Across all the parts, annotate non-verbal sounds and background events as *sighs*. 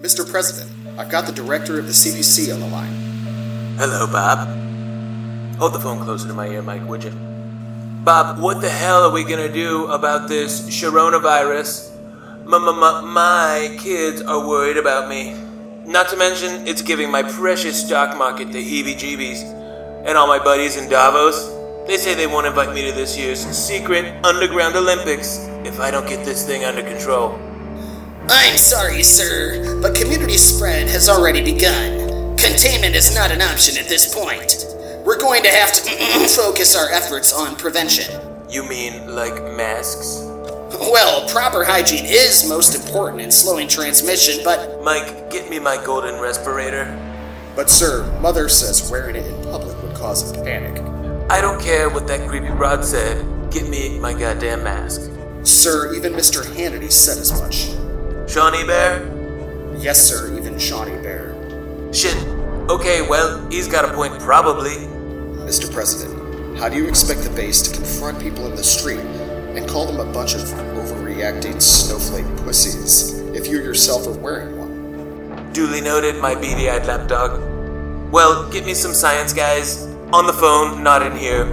Mr. President, I've got the director of the CDC on the line. Hello, Bob. Hold the phone closer to my ear, Mike, would you? Bob, what the hell are we gonna do about this coronavirus? My kids are worried about me. Not to mention, it's giving my precious stock market the heebie jeebies. And all my buddies in Davos, they say they won't invite me to this year's secret underground Olympics if I don't get this thing under control. I'm sorry, sir, but community spread has already begun. Containment is not an option at this point. We're going to have to mm, mm, mm, focus our efforts on prevention. You mean like masks? Well, proper hygiene is most important in slowing transmission, but. Mike, get me my golden respirator. But, sir, Mother says wearing it in public would cause a panic. I don't care what that creepy broad said. Get me my goddamn mask. Sir, even Mr. Hannity said as much. Shawnee Bear? Yes, sir, even Shawnee Bear. Shit. Okay, well, he's got a point, probably. Mr. President, how do you expect the base to confront people in the street and call them a bunch of overreacting snowflake pussies if you yourself are wearing one? Duly noted, my beady eyed lapdog. Well, get me some science guys. On the phone, not in here.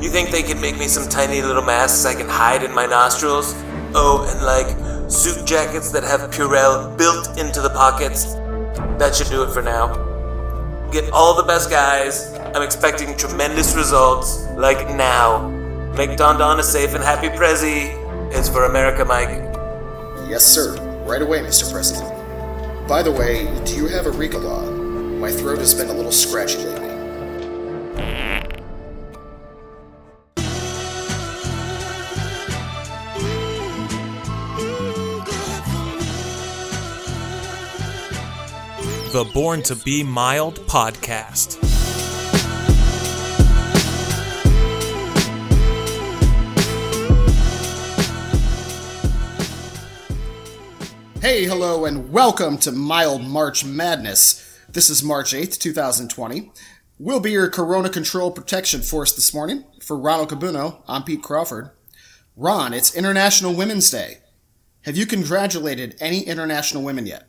You think they could make me some tiny little masks I can hide in my nostrils? Oh, and like suit jackets that have Purell built into the pockets? That should do it for now. Get all the best guys. I'm expecting tremendous results, like now. Make Don Don a safe and happy Prezi. It's for America, Mike. Yes, sir. Right away, Mr. President. By the way, do you have a Ricola? My throat has been a little scratchy lately. The Born to Be Mild podcast. Hey, hello, and welcome to Mild March Madness. This is March 8th, 2020. We'll be your Corona Control Protection Force this morning. For Ronald Cabuno, I'm Pete Crawford. Ron, it's International Women's Day. Have you congratulated any international women yet?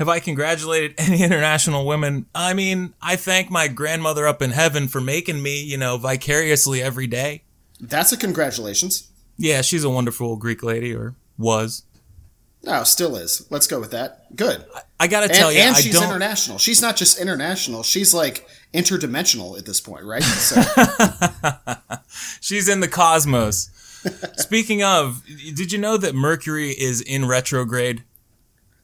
Have I congratulated *laughs* any international women? I mean, I thank my grandmother up in heaven for making me, you know, vicariously every day. That's a congratulations. Yeah, she's a wonderful Greek lady, or was. No, still is. Let's go with that. Good. I, I gotta tell you, and I she's don't. international. She's not just international. She's like interdimensional at this point, right? So, *laughs* she's in the cosmos. *laughs* Speaking of, did you know that Mercury is in retrograde?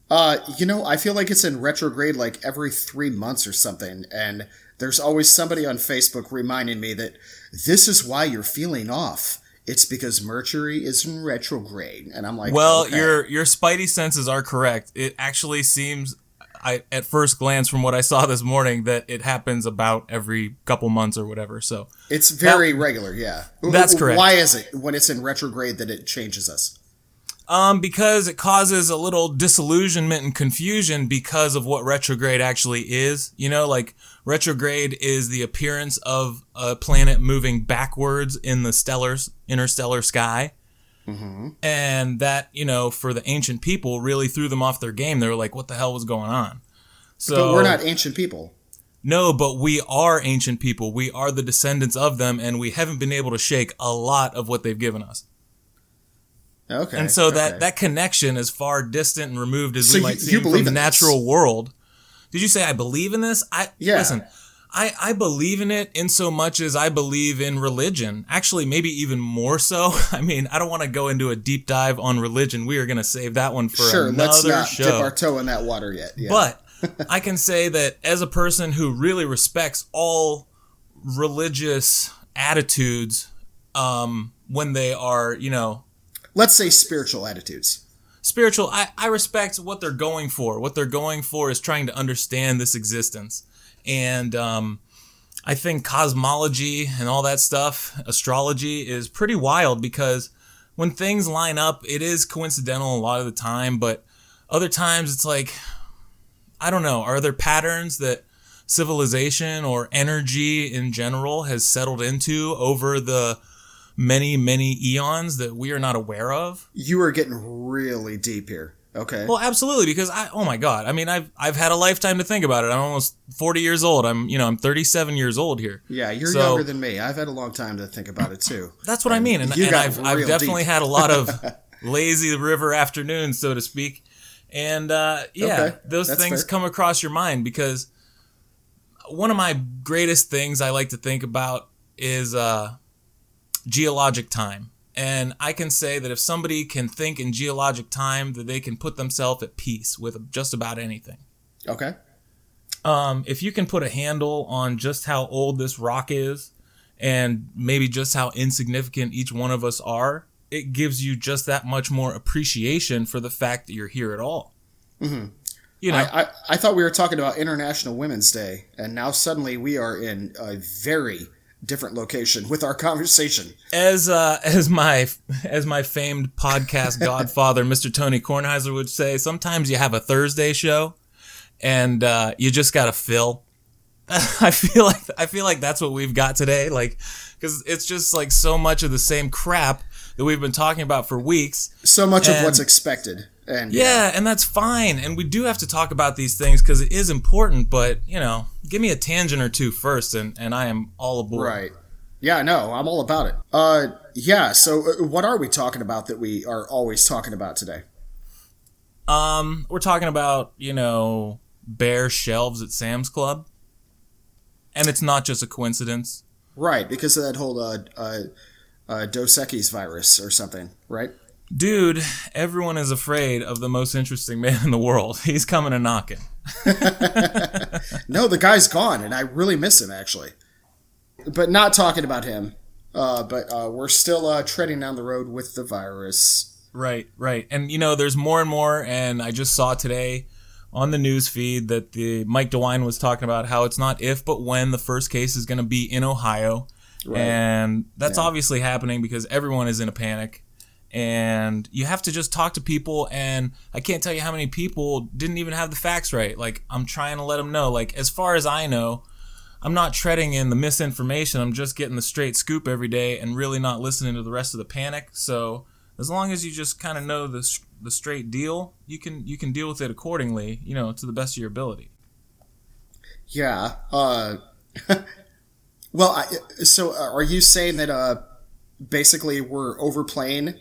Uh, you know, I feel like it's in retrograde like every three months or something, and there's always somebody on Facebook reminding me that this is why you're feeling off. It's because Mercury is in retrograde, and I'm like, Well, okay. your your spidey senses are correct. It actually seems, I at first glance from what I saw this morning, that it happens about every couple months or whatever. So It's very regular, yeah. That's correct. Why is it when it's in retrograde that it changes us? Um, because it causes a little disillusionment and confusion because of what retrograde actually is. You know, like retrograde is the appearance of a planet moving backwards in the stellars, interstellar sky. And that, you know, for the ancient people really threw them off their game. They were like, what the hell was going on? So But we're not ancient people. no, but we are ancient people. We are the descendants of them, and we haven't been able to shake a lot of what they've given us. Okay. And so that okay. that connection, is far distant and removed as So we might you- you from believe the in this? natural world. Did you say I believe in this? I Yeah. listen. I, I believe in it in so much as I believe in religion. Actually, maybe even more so. *laughs* I mean, I don't want to go into a deep dive on religion. We are going to save that one for sure. another Let's not show. dip our toe in that water yet. Yeah. But *laughs* I can say that as a person who really respects all religious attitudes, um, when they are, you know, let's say spiritual attitudes. spiritual, I, I respect what they're going for. What they're going for is trying to understand this existence. And um, I think cosmology and all that stuff, astrology, is pretty wild because when things line up, it is coincidental a lot of the time, but other times it's like, I don't know, are there patterns that civilization or energy in general has settled into over the many, many eons that we are not aware of? You are getting really deep here. Okay. Well, absolutely, because I oh my god, I mean I've I've had a lifetime to think about it. I'm almost 40 years old. I'm you know I'm 37 years old here. yeah, you're so- younger than me. I've had a long time to think about it too. *laughs* That's what I mean, and, you and I've, I've definitely deep. had a lot of *laughs* lazy river afternoons, so to speak. And uh, yeah, Okay, those that's things fair. come across your mind because one of my greatest things I like to think about is uh, geologic time. And I can say that if somebody can think in geologic time, that they can put themselves at peace with just about anything. Okay. Um, if you can put a handle on just how old this rock is and maybe just how insignificant each one of us are, it gives you just that much more appreciation for the fact that you're here at all. Mm-hmm. You know, I, I, I thought we were talking about International Women's Day, and now suddenly we are in a very different location with our conversation. as uh, as my as my famed podcast *laughs* godfather, Mr. Tony Kornheiser would say, sometimes you have a Thursday show, and uh, you just got to fill. *laughs* I feel like I feel like that's what we've got today, like because it's just like so much of the same crap that we've been talking about for weeks. So much of what's expected. And Yeah, and that's fine. And we do have to talk about these things because it is important. But you know, give me a tangent or two first, and and I am all aboard. Right. Yeah, no, I'm all about it. Uh, yeah. So, uh, what are we talking about that we are always talking about today? Um, we're talking about you know bare shelves at Sam's Club, and it's not just a coincidence. Right, because of that whole uh, uh, uh, Dos Equis virus or something, right? Dude, everyone is afraid of the most interesting man in the world. *laughs* He's coming and knocking. *laughs* No, the guy's gone, and I really miss him actually. But not talking about him. Uh, but uh, we're still uh, treading down the road with the virus. Right, right. And you know, there's more and more and I just saw today on the news feed that the Mike DeWine was talking about how it's not if but when the first case is going to be in Ohio. And that's obviously happening because everyone is in a panic. And you have to just talk to people and I can't tell you how many people didn't even have the facts right. Like I'm trying to let them know like as far as I know, I'm not treading in the misinformation. I'm just getting the straight scoop every day and really not listening to the rest of the panic. So as long as you just kind of know the the straight deal, you can you can deal with it accordingly. You know, to the best of your ability. Yeah. Uh, *laughs* well, I, so uh, are you saying that uh, basically we're overplaying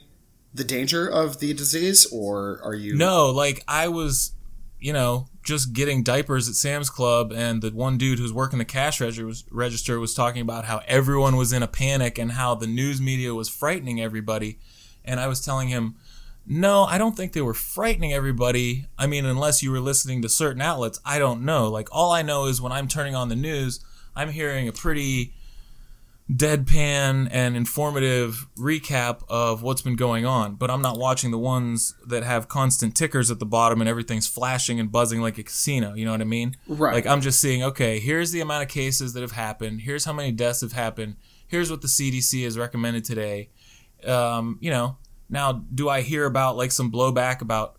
the danger of the disease, or are you? No, like I was, you know, just getting diapers at Sam's Club, and the one dude who's working the cash register was, talking about how everyone was in a panic and how the news media was frightening everybody, and I was telling him. No, I don't think they were frightening everybody. I mean, unless you were listening to certain outlets, I don't know. Like, all I know is when I'm turning on the news, I'm hearing a pretty deadpan and informative recap of what's been going on, but I'm not watching the ones that have constant tickers at the bottom and everything's flashing and buzzing like a casino. You know what I mean? Right. Like I'm just seeing, okay, here's the amount of cases that have happened. Here's how many deaths have happened. Here's what the CDC has recommended today. Um, you know, now do I hear about like some blowback about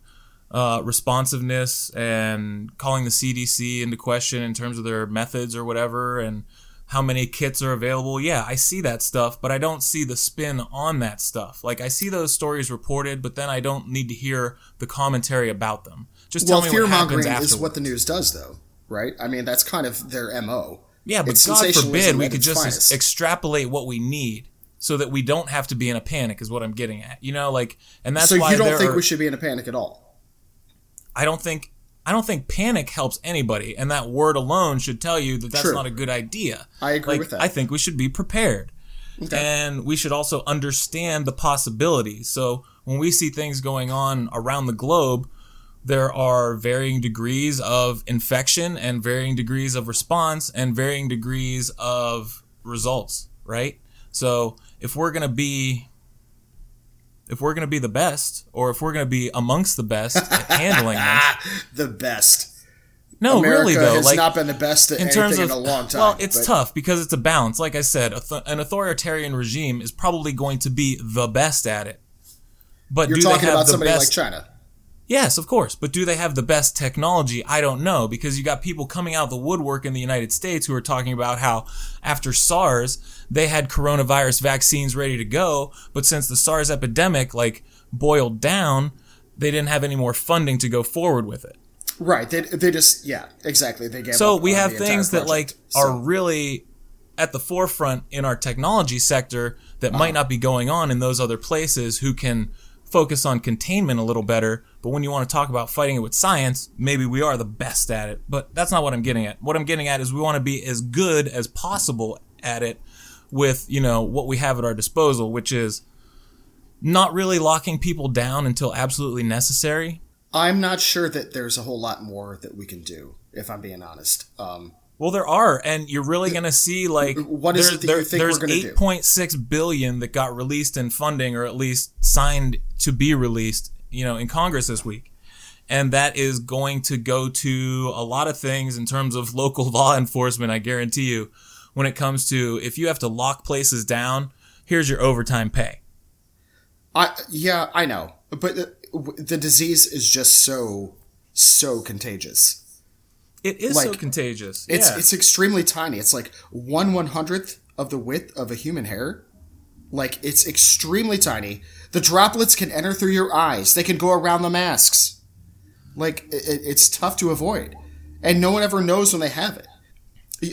uh, responsiveness and calling the CDC into question in terms of their methods or whatever and how many kits are available. Yeah, I see that stuff, but I don't see the spin on that stuff. Like I see those stories reported, but then I don't need to hear the commentary about them. Just tell me what happens mongering afterwards. is what the news does, though, right? I mean, that's kind of their mo. yeah, but it's God forbid we could just finest. extrapolate what we need so that we don't have to be in a panic is what I'm getting at. You know, like and that's so why you don't think are- we should be in a panic at all? I don't think I don't think panic helps anybody, and that word alone should tell you that that's True. not a good idea. I agree Like, with that. I think we should be prepared, and we should also understand the possibilities. So when we see things going on around the globe, there are varying degrees of infection and varying degrees of response and varying degrees of results. Right. So if we're gonna be if we're going to be the best, or if we're going to be amongst the best at *laughs* handling this, The best. no, America really though, has like not been the best at in terms of in a long time. well, it's but- tough because it's a balance. Like I said, an authoritarian regime is probably going to be the best at it. But You're do talking about the somebody best? like China. Yes, of course. But do they have the best technology? I don't know because you got people coming out of the woodwork in the United States who are talking about how after SARS, they had coronavirus vaccines ready to go, but since the SARS epidemic like boiled down, they didn't have any more funding to go forward with it. Right. They, they just yeah exactly they gave. So we have things that like project. are really at the forefront in our technology sector that Uh-huh. might not be going on in those other places who can focus on containment a little better. But when you want to talk about fighting it with science, maybe we are the best at it. But that's not what I'm getting at. What I'm getting at is we want to be as good as possible at it with, you know, what we have at our disposal, which is not really locking people down until absolutely necessary. I'm not sure that there's a whole lot more that we can do. If I'm being honest. Um, Well, there are, and you're really going to see like What is it that you think there's we're gonna do? 8.6 billion that got released in funding, or at least signed to be released, you know, in Congress this week, and that is going to go to a lot of things in terms of local *laughs* law enforcement. I guarantee you, when it comes to if you have to lock places down, here's your overtime pay. I yeah I know, but the, the disease is just so so contagious. It is so Like, contagious. It's yeah. it's extremely tiny. It's like one one hundredth of the width of a human hair. Like it's extremely tiny. The droplets can enter through your eyes. They can go around the masks. Like it, it's tough to avoid, and no one ever knows when they have it.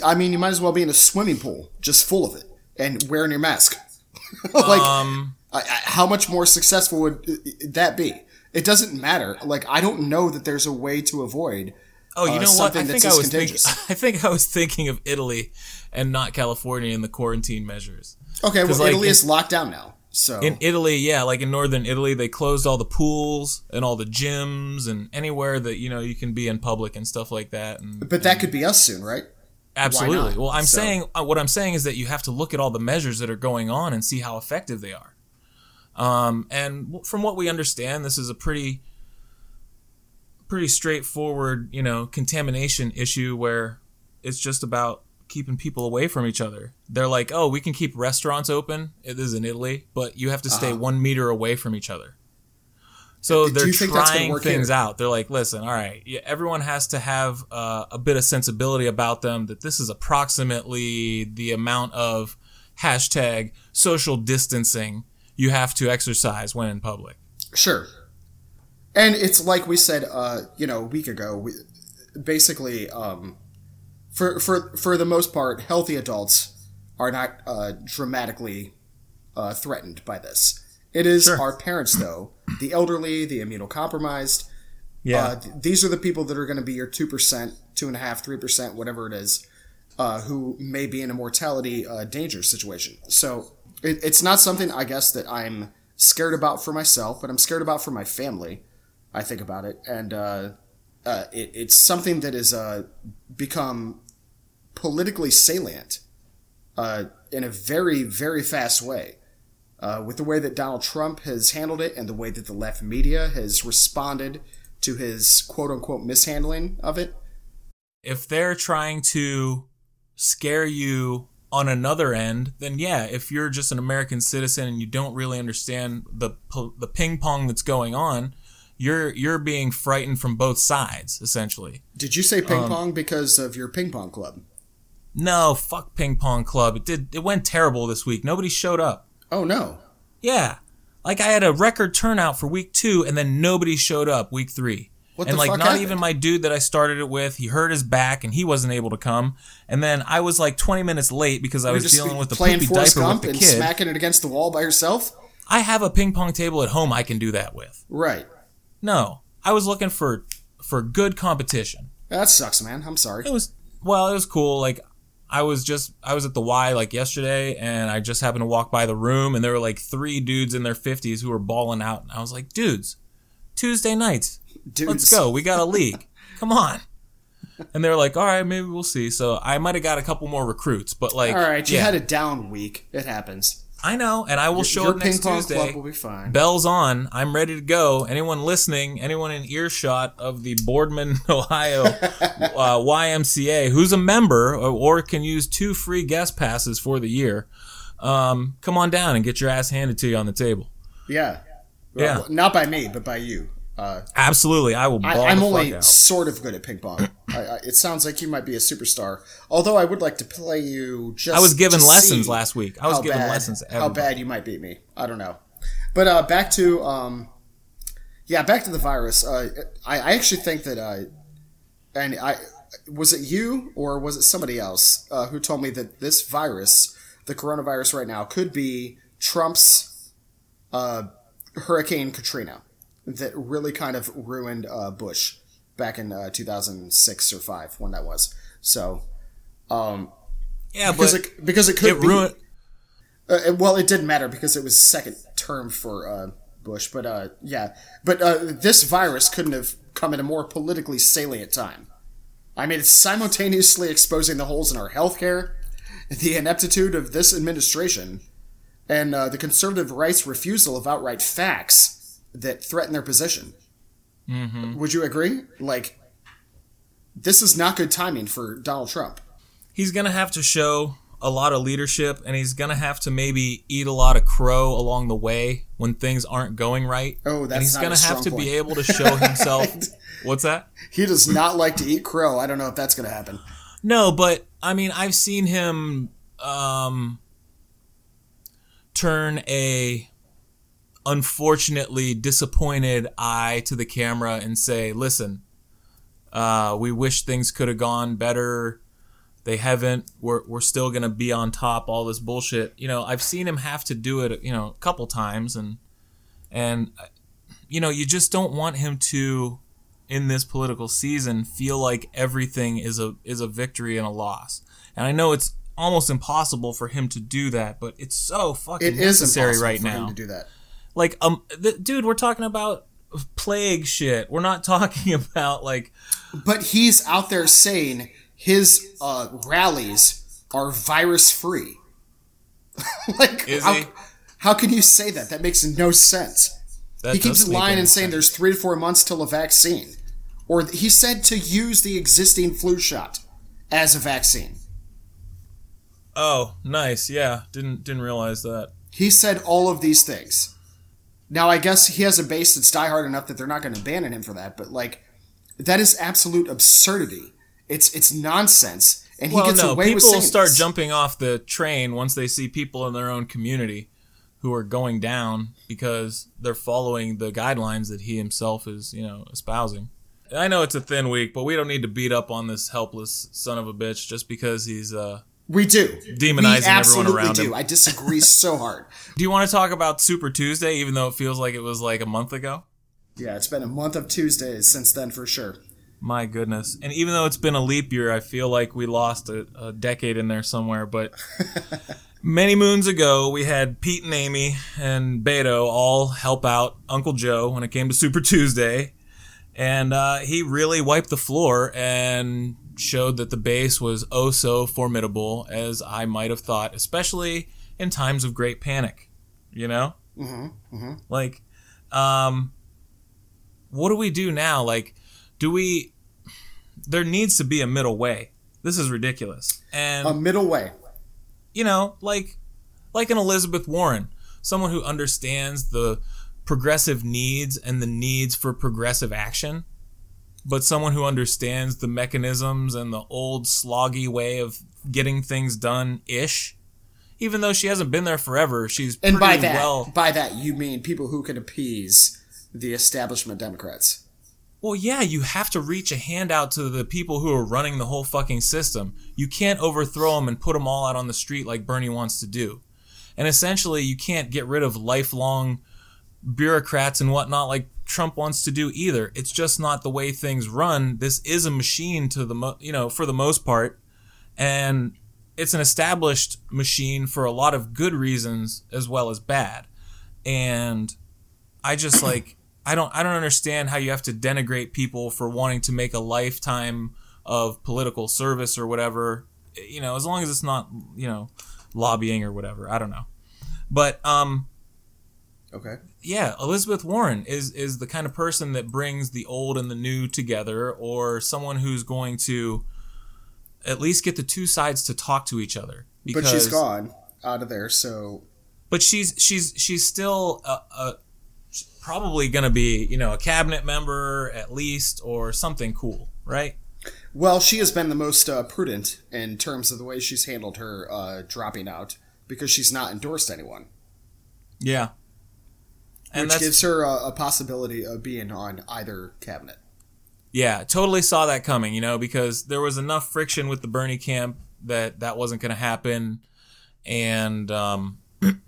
I mean, you might as well be in a swimming pool just full of it and wearing your mask. *laughs* like, um, I, I, how much more successful would uh, that be? It doesn't matter. Like, I don't know that there's a way to avoid. Oh, you uh, know what? I think I was thinking. *laughs* I think I was thinking of Italy, and not California in the quarantine measures. Okay, well, like, Italy in- is locked down now. So In Italy, yeah, like in northern Italy, they closed all the pools and all the gyms and anywhere that you know you can be in public and stuff like that. And But that could be us soon, right? absolutely. Well, I'm So- saying uh, what I'm saying is that you have to look at all the measures that are going on and see how effective they are. Um, and from what we understand, this is a pretty pretty straightforward, you know, contamination issue where it's just about keeping people away from each other. They're like, oh, we can keep restaurants open. It is in Italy, but you have to stay one meter away from each other. So Uh-huh. They're you think that's gonna trying things here? out. They're like, listen, all right, yeah, everyone has to have uh, a bit of sensibility about them that this is approximately the amount of hashtag social distancing you have to exercise when in public. Sure. And it's like we said, uh, you know, a week ago. We, basically, um, for for for the most part, healthy adults are not uh, dramatically uh, threatened by this. It is Sure. our parents, though, the elderly, the immunocompromised. Yeah. Uh, th- these are the people that are going to be your two percent, two and a half, three percent, whatever it is, uh, who may be in a mortality uh, danger situation. So it, it's not something I guess that I'm scared about for myself, but I'm scared about for my family. I think about it, and uh, uh, it, it's something that has uh, become politically salient uh, in a very, very fast way. Uh, with the way that Donald Trump has handled it and the way that the left media has responded to his quote unquote mishandling of it. if they're trying to scare you on another end, then yeah, if you're just an American citizen and you don't really understand the the ping pong that's going on, you're you're being frightened from both sides essentially. Did you say ping Um, pong because of your ping pong club? No, fuck ping pong club. It did it went terrible this week. Nobody showed up. Oh no. Yeah. Like I had a record turnout for week 2 and then nobody showed up week 3. What and like not happened? even my dude that I started it with, he hurt his back and he wasn't able to come. And then I was like 20 minutes late because I You're was dealing with the poopy Forrest diaper Gump with the and kid. smacking it against the wall by yourself? I have a ping pong table at home I can do that with. Right. No, I was looking for for good competition. That sucks, man. I'm sorry. It was well, it was cool. Like I was just I was at the Y like yesterday, and I just happened to walk by the room, and there were like three dudes in their fifties who were balling out, and I was like, dudes, Tuesday nights, Dudes. let's go. We got a league. *laughs* Come on. And they're like, all right, maybe we'll see. So I might have got a couple more recruits, but like, All right, you yeah, had a down week. It happens. I know, and I will show Your up next Tuesday. club will be fine. Bells on. I'm ready to go. Anyone listening, anyone in earshot of the Boardman, *laughs* Ohio uh, YMCA who's a member or, or can use two free guest passes for the year, um, come on down and get your ass handed to you on the table. Yeah. Yeah. Well, not by me, but by you. Uh, Absolutely, I will. Ball I, I'm the only sort of good at ping pong. I, I, it sounds like you might be a superstar. Although I would like to play you just. I was given lessons last week. I was given bad- lessons. How bad you might beat me. I don't know. But uh, back to um, Yeah, back to the virus. Uh, I, I actually think that, uh, and I was it you or was it somebody else uh, who told me that this virus, the coronavirus right now, could be Trump's uh, Hurricane Katrina that really kind of ruined uh, Bush back in uh, 2006 or five when that was. So, um, Yeah, because but it, because it could it be. ruined. Uh, it- well, it didn't matter because it was second term for uh, Bush, but uh, yeah, but uh, this virus couldn't have come at a more politically salient time. I mean, it's simultaneously exposing the holes in our healthcare, the ineptitude of this administration, and uh, the conservative right's refusal of outright facts that threaten their position. Mm-hmm. Would you agree? Like, this is not good timing for Donald Trump. he's gonna have to show a lot of leadership and he's gonna have to maybe eat a lot of crow along the way when things aren't going right Oh, that's and he's gonna have to point. be able to show himself *laughs* what's that He does not like to eat crow. I don't know if that's going to happen. no but i mean i've seen him um turn a unfortunately disappointed eye to the camera and say listen uh, we wish things could have gone better. They haven't. We're, we're still gonna be on top all this bullshit. You know i've seen him have to do it you know a couple times and and you know you just don't want him to in this political season feel like everything is a is a victory and a loss. And i know it's almost impossible for him to do that but it's so fucking It is necessary right now. to do that. Like um the, dude we're talking about plague shit we're not *laughs* talking about like But he's out there saying his uh, rallies are virus free. *laughs* like, Is how, he? how can you say that? That makes no sense. that he keeps lying and saying sense. there's three to four months till a vaccine. Or he said to use the existing flu shot as a vaccine. oh nice yeah didn't didn't realize that He said all of these things. Now, I guess he has a base that's diehard enough that they're not going to abandon him for that, but like, that is absolute absurdity. It's it's nonsense, and he well gets no away people with saying start this. jumping off the train once they see people in their own community who are going down because they're following the guidelines that he himself is you know espousing i know it's a thin week but we don't need to beat up on this helpless son of a bitch just because he's uh We do Demonizing we everyone around do. him. I disagree *laughs* so hard. do you want to talk about super tuesday even though it feels like it was like a month ago Yeah, it's been a month of Tuesdays since then for sure. My goodness. And even though it's been a leap year, I feel like we lost a, a decade in there somewhere. But *laughs* many moons ago, we had Pete and Amy and Beto all help out Uncle Joe when it came to Super Tuesday. And uh, he really wiped the floor and showed that the base was oh so formidable as I might have thought, especially in times of great panic. You know? Mm-hmm. Like, um, what do we do now? Like, do we there needs to be a middle way. This is ridiculous. And A middle way. you know, like like an Elizabeth Warren, someone who understands the progressive needs and the needs for progressive action, but someone who understands the mechanisms and the old sloggy way of getting things done ish. Even though she hasn't been there forever, she's And pretty by that, well. by that you mean people who can appease the establishment Democrats. Well, yeah, you have to reach a hand out to the people who are running the whole fucking system. You can't overthrow them and put them all out on the street like Bernie wants to do. And essentially, you can't get rid of lifelong bureaucrats and whatnot like Trump wants to do either. It's just not the way things run. This is a machine to the mo- you know for the most part, and it's an established machine for a lot of good reasons as well as bad. And I just like I don't I don't understand how you have to denigrate people for wanting to make a lifetime of political service or whatever. You know, as long as it's not, you know, lobbying or whatever. I don't know. But um Okay. Yeah, Elizabeth Warren is is the kind of person that brings the old and the new together or someone who's going to at least get the two sides to talk to each other. But she's gone out of there, so but she's she's she's still a, a probably going to be you know a cabinet member at least or something cool, right? well, she has been the most uh, prudent in terms of the way she's handled her uh, dropping out because she's not endorsed anyone. Yeah. And which gives her a, a possibility of being on either cabinet. Yeah, totally saw that coming, you know, because there was enough friction with the Bernie camp that that wasn't going to happen, and um,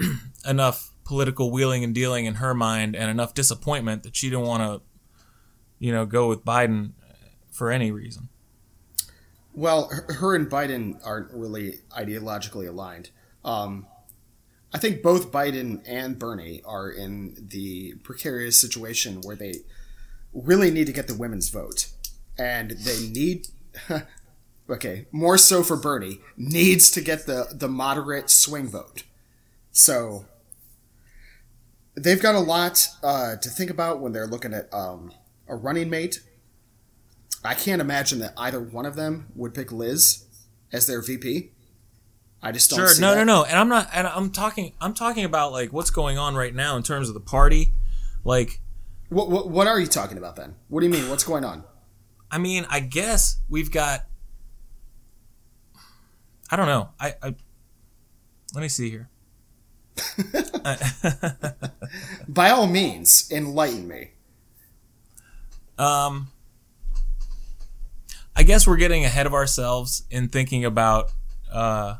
*clears throat* enough political wheeling and dealing in her mind, and enough disappointment that she didn't want to, you know, go with Biden for any reason. Well, her, her and Biden aren't really ideologically aligned. Um, I think both Biden and Bernie are in the precarious situation where they really need to get the women's vote. And they need, *laughs* okay, more so for Bernie, needs to get the, the moderate swing vote. So they've got a lot uh, to think about when they're looking at um, a running mate. I can't imagine that either one of them would pick Liz as their VP. I just don't Sure, no, that. no, no, and I'm not, and I'm talking, I'm talking about like what's going on right now in terms of the party, like. What, what, what are you talking about then? What do you mean? What's going on? I mean, I guess we've got. I don't know. I, I let me see here. *laughs* *laughs* By all means, enlighten me. Um, I guess we're getting ahead of ourselves in thinking about uh,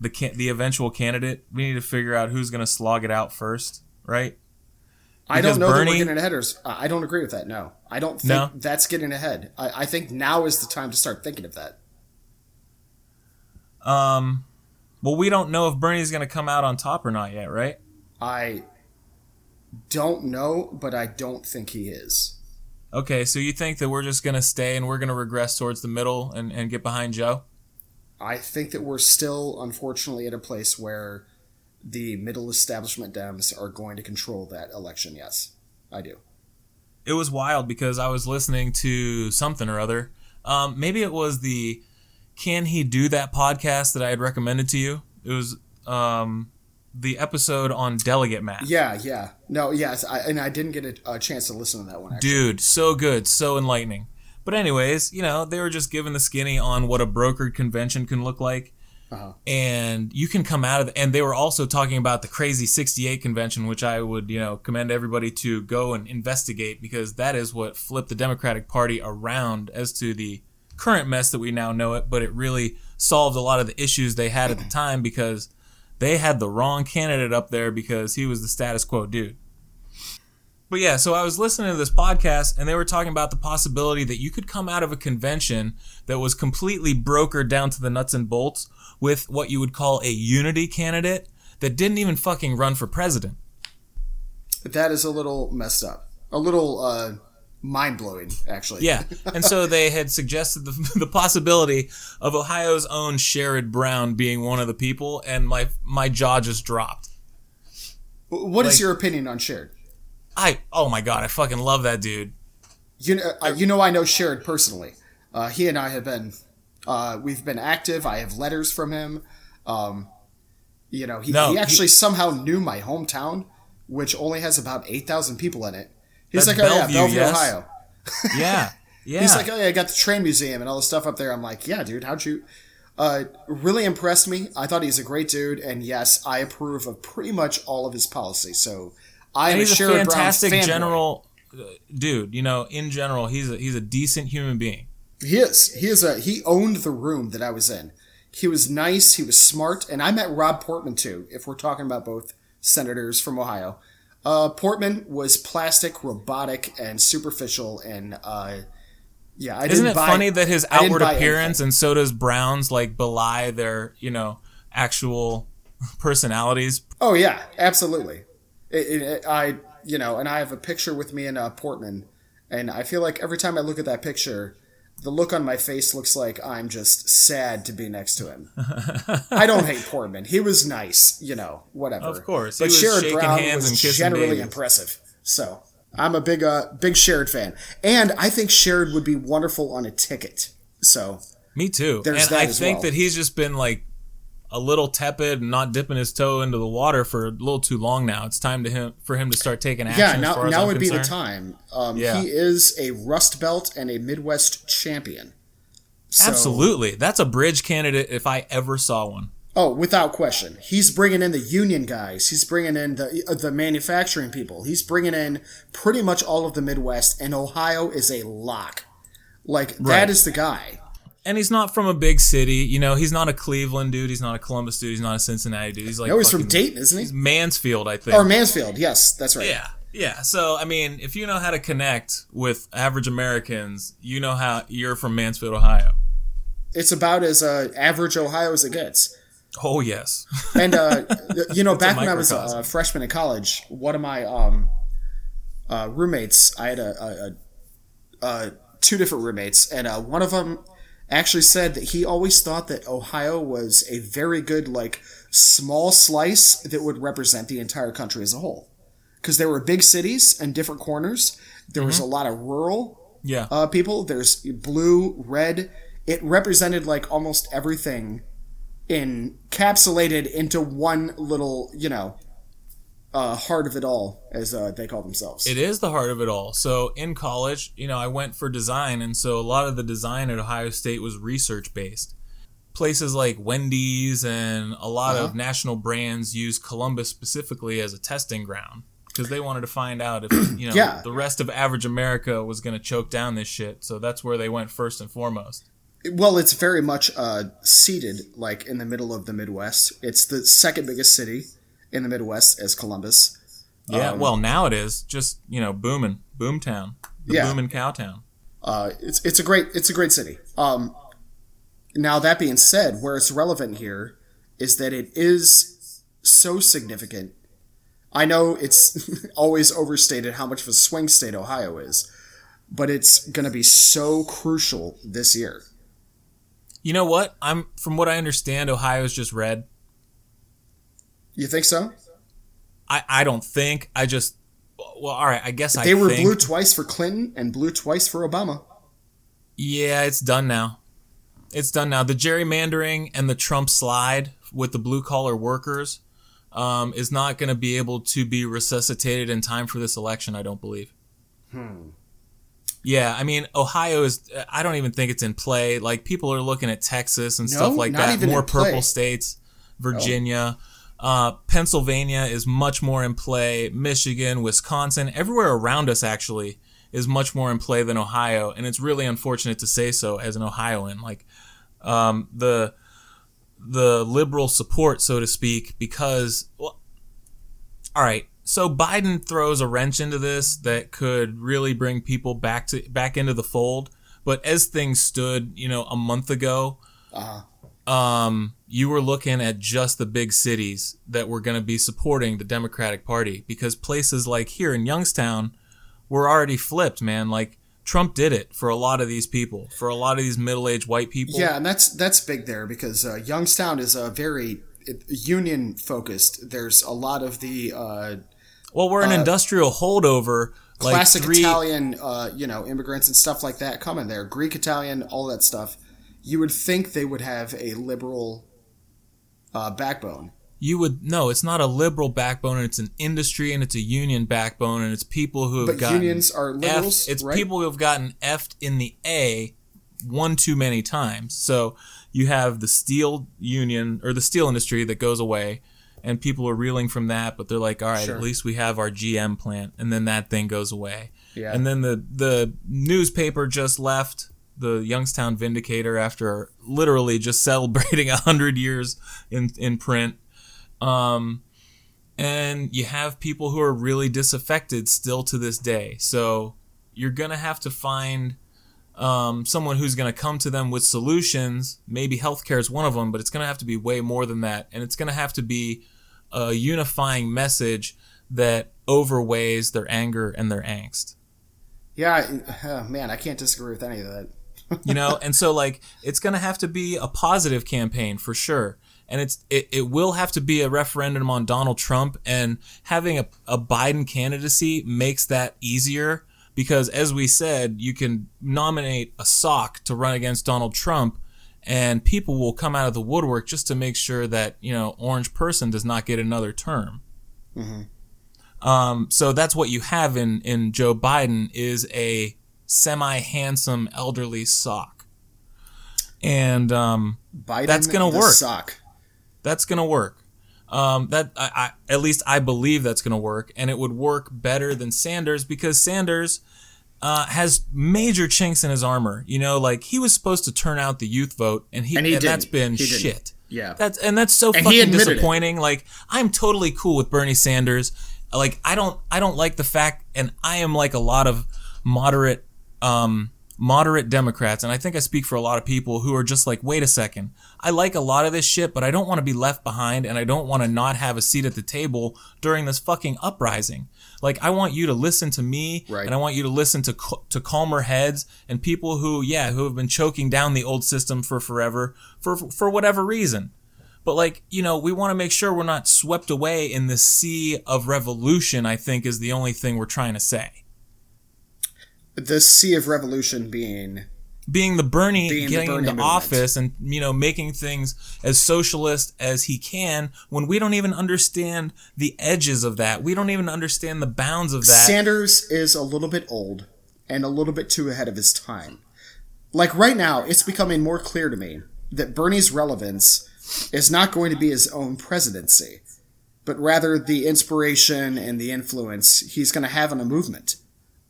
the can- the eventual candidate. We need to figure out who's going to slog it out first, right? I don't know that Bernie- we're getting I I don't agree with that. No, I don't think No? that's getting ahead. I, I think now is the time to start thinking of that. Um, well, we don't know if Bernie's going to come out on top or not yet, right? I don't know, but I don't think he is. Okay, so you think that we're just going to stay and we're going to regress towards the middle and, and get behind Joe? I think that we're still, unfortunately, at a place where the middle establishment Dems are going to control that election. Yes, I do. it was wild because I was listening to something or other. Um, maybe it was the "Can He Do That" podcast that I had recommended to you. It was um, the episode on delegate math. Yeah, yeah. No, yes, I, and I didn't get a, a chance to listen to that one. Actually. Dude, so good, so enlightening. But anyways, you know, they were just giving the skinny on what a brokered convention can look like. Uh-huh. And you can come out of, and they were also talking about the crazy 68 convention, which I would, you know, commend everybody to go and investigate because that is what flipped the Democratic Party around as to the current mess that we now know it. But it really solved a lot of the issues they had at the time because they had the wrong candidate up there because he was the status quo dude. But yeah, so I was listening to this podcast and they were talking about the possibility that you could come out of a convention that was completely brokered down to the nuts and bolts with what you would call a unity candidate that didn't even fucking run for president. That is a little messed up. A little uh, mind blowing, actually. Yeah. *laughs* And so they had suggested the, *laughs* the possibility of Ohio's own Sherrod Brown being one of the people, and my my jaw just dropped. What is Like- your opinion on Sherrod? I oh my god, I fucking love that dude. You know, uh, you know, I know Sherrod personally. Uh, he and I have been, uh, we've been active. I have letters from him. Um, you know, he, No, he he- actually somehow knew my hometown, which only has about eight thousand people in it. He's like, oh yeah, Bellevue, Bellevue, yes? Ohio. *laughs* Yeah. *laughs* Yeah. He's like, oh yeah, I got the train museum and all the stuff up there. I'm like, yeah, dude, how'd you? Uh, really impressed me. I thought he's a great dude, and yes, I approve of pretty much all of his policies. So I am he's a a fantastic Brown general uh, dude. You know, in general, he's a, he's a decent human being. He is. He is a. He owned the room that I was in. He was nice. He was smart, and I met Rob Portman too. If we're talking about both senators from Ohio, uh, Portman was plastic, robotic, and superficial, and uh, yeah, I Isn't didn't it buy, funny that his outward appearance anything. and so does Brown's like belie their you know actual *laughs* personalities? Oh yeah, absolutely. It, it, I you know, and I have a picture with me and uh, Portman, and I feel like every time I look at that picture, the look on my face looks like I'm just sad to be next to him. *laughs* I don't hate Portman; he was nice, you know, whatever. Of course. But Sherrod Brown hands was generally babies. impressive. So I'm a big, uh, big Sherrod fan, and I think Sherrod would be wonderful on a ticket. So Me too. There's and that I think well. that he's just been like a little tepid and not dipping his toe into the water for a little too long now. It's time to him for him to start taking action. yeah, now now would be the time. Um, Yeah. He is a Rust Belt and a Midwest champion. So- Absolutely, that's a bridge candidate if I ever saw one. Oh, without question. He's bringing in the union guys. He's bringing in the uh, the manufacturing people. He's bringing in pretty much all of the Midwest, and Ohio is a lock. Like Right. that is the guy. And he's not from a big city. You know, he's not a Cleveland dude. He's not a Columbus dude. He's not a Cincinnati dude. He's like No, he's from Dayton, isn't he? He's he? Mansfield, I think. Or Mansfield. Yes, that's right. Yeah, yeah. So I mean, if you know how to connect with average Americans, you know how you're from Mansfield, Ohio. It's about as uh, average Ohio as it gets. Oh yes, *laughs* And uh, you know, back when I was a, freshman in college, one of my um, uh, roommates, I had a, a, a, uh two different roommates, and uh, one of them actually said that he always thought that Ohio was a very good like small slice that would represent the entire country as a whole, because there were big cities and different corners. There was a lot of rural yeah. uh, people. There's blue, red. It represented like almost everything encapsulated into one little, you know, uh, heart of it all, as uh, they call themselves. It is the heart of it all. So in college, you know, I went for design, and so a lot of the design at Ohio State was research based. Places like Wendy's and a lot of national brands use Columbus specifically as a testing ground because they wanted to find out if *clears throat* you know Yeah. the rest of average America was going to choke down this shit. So that's where they went first and foremost. well, it's very much uh, seated like in the middle of the Midwest. It's the second biggest city in the Midwest as Columbus. Yeah, Um, well now it is just you know booming, boomtown, the Yeah. booming cowtown. Uh, it's it's a great it's a great city. Um, now that being said, where it's relevant here is that it is so significant. I know it's *laughs* always overstated how much of a swing state Ohio is, but it's going to be so crucial this year. You know what? I'm from what I understand, Ohio's just red. You think so? I, I don't think. I just well, all right. I guess I They were think, blue twice for Clinton and blue twice for Obama. Yeah, it's done now. It's done now. The gerrymandering and the Trump slide with the blue collar workers um, is not going to be able to be resuscitated in time for this election. I don't believe. Hmm. Yeah, I mean, Ohio is. I don't even think it's in play. Like people are looking at Texas and stuff like not that. even More in play. purple states, Virginia, uh, Pennsylvania is much more in play. Michigan, Wisconsin, everywhere around us actually is much more in play than Ohio, and it's really unfortunate to say so as an Ohioan. Like um, the the liberal support, so to speak, because well, all right. So Biden throws a wrench into this that could really bring people back to back into the fold. But as things stood, you know, a month ago, um, you were looking at just the big cities that were going to be supporting the Democratic Party because places like here in Youngstown were already flipped, man. Like Trump did it for a lot of these people, for a lot of these middle-aged white people. Yeah, and that's that's big there because uh, Youngstown is a very union focused. There's a lot of the uh, Well, we're an industrial holdover. Like classic three, Italian, uh, you know, immigrants and stuff like that coming there. Greek Italian, all that stuff. You would think they would have a liberal uh, backbone. you would no it's not a liberal backbone and it's an industry and it's a union backbone and it's people who have But gotten unions are liberals, F, it's right? people who have gotten effed in the a one too many times so you have the steel union or the steel industry that goes away and people are reeling from that but they're like all right Sure. at least we have our gm plant and then that thing goes away Yeah. and then the the newspaper just left the Youngstown Vindicator after literally just *laughs* celebrating a hundred years in in print. Um, and you have people who are really disaffected still to this day. So you're gonna have to find um, someone who's gonna come to them with solutions. Maybe healthcare is one of them, but it's gonna have to be way more than that, and it's gonna have to be a unifying message that overweighs their anger and their angst. Yeah, uh, *sighs* man, I can't disagree with any of that. You know and so like it's going to have to be a positive campaign for sure. And it's it, it will have to be a referendum on donald trump and having a, a biden candidacy makes that easier because as we said you can nominate a sock to run against donald trump and people will come out of the woodwork just to make sure that you know orange person does not get another term. Um, so that's what you have in in joe biden is a semi handsome elderly sock. And um, Biden, That's gonna work. Sock. That's gonna work. Um, that I, I at least I believe that's gonna work, and it would work better than Sanders because Sanders uh, has major chinks in his armor. You know, like he was supposed to turn out the youth vote, and he And and, he that's didn't. been He didn't. shit. Yeah. That's and that's so And fucking admitted it. disappointing. Like I'm totally cool with Bernie Sanders. Like I don't I don't like the fact, and I am like a lot of moderate um moderate Democrats, and I think I speak for a lot of people who are just like, wait a second, I like a lot of this shit, but I don't want to be left behind, and I don't want to not have a seat at the table during this fucking uprising. Like I want you to listen to me, Right. and I want you to listen to to calmer heads and people who, yeah, who have been choking down the old system for forever for for whatever reason. But like, you know, we want to make sure we're not swept away in the sea of revolution, I think is the only thing we're trying to say. The sea of revolution being Being the Bernie Being the getting Bernie into movement. office and, you know, making things as socialist as he can when we don't even understand the edges of that. We don't even understand the bounds of that. Sanders is a little bit old and a little bit too ahead of his time. Like right now, it's becoming more clear to me that Bernie's relevance is not going to be his own presidency, but rather the inspiration and the influence he's going to have on a movement.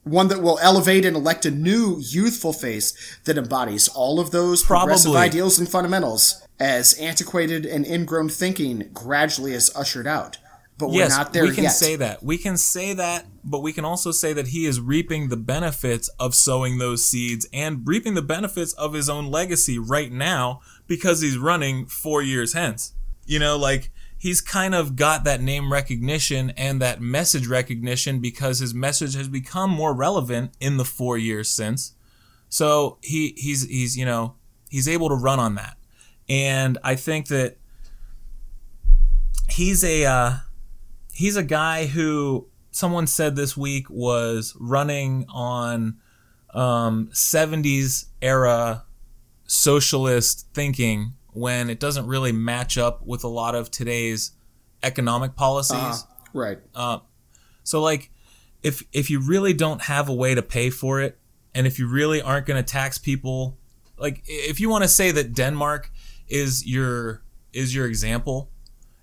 One that will elevate and elect a new youthful face that embodies all of those progressive ideals and fundamentals as antiquated and ingrown thinking gradually is ushered out. But we're not there yet. we can yet. say that. We can say that, but we can also say that he is reaping the benefits of sowing those seeds and reaping the benefits of his own legacy right now because he's running four years hence. You know, like he's kind of got that name recognition and that message recognition because his message has become more relevant in the four years since. So he he's he's you know he's able to run on that, and I think that he's a uh, he's a guy who someone said this week was running on um, 70s era socialist thinking when it doesn't really match up with a lot of today's economic policies. Uh, right. So like if if you really don't have a way to pay for it and if you really aren't going to tax people like if you want to say that Denmark is your is your example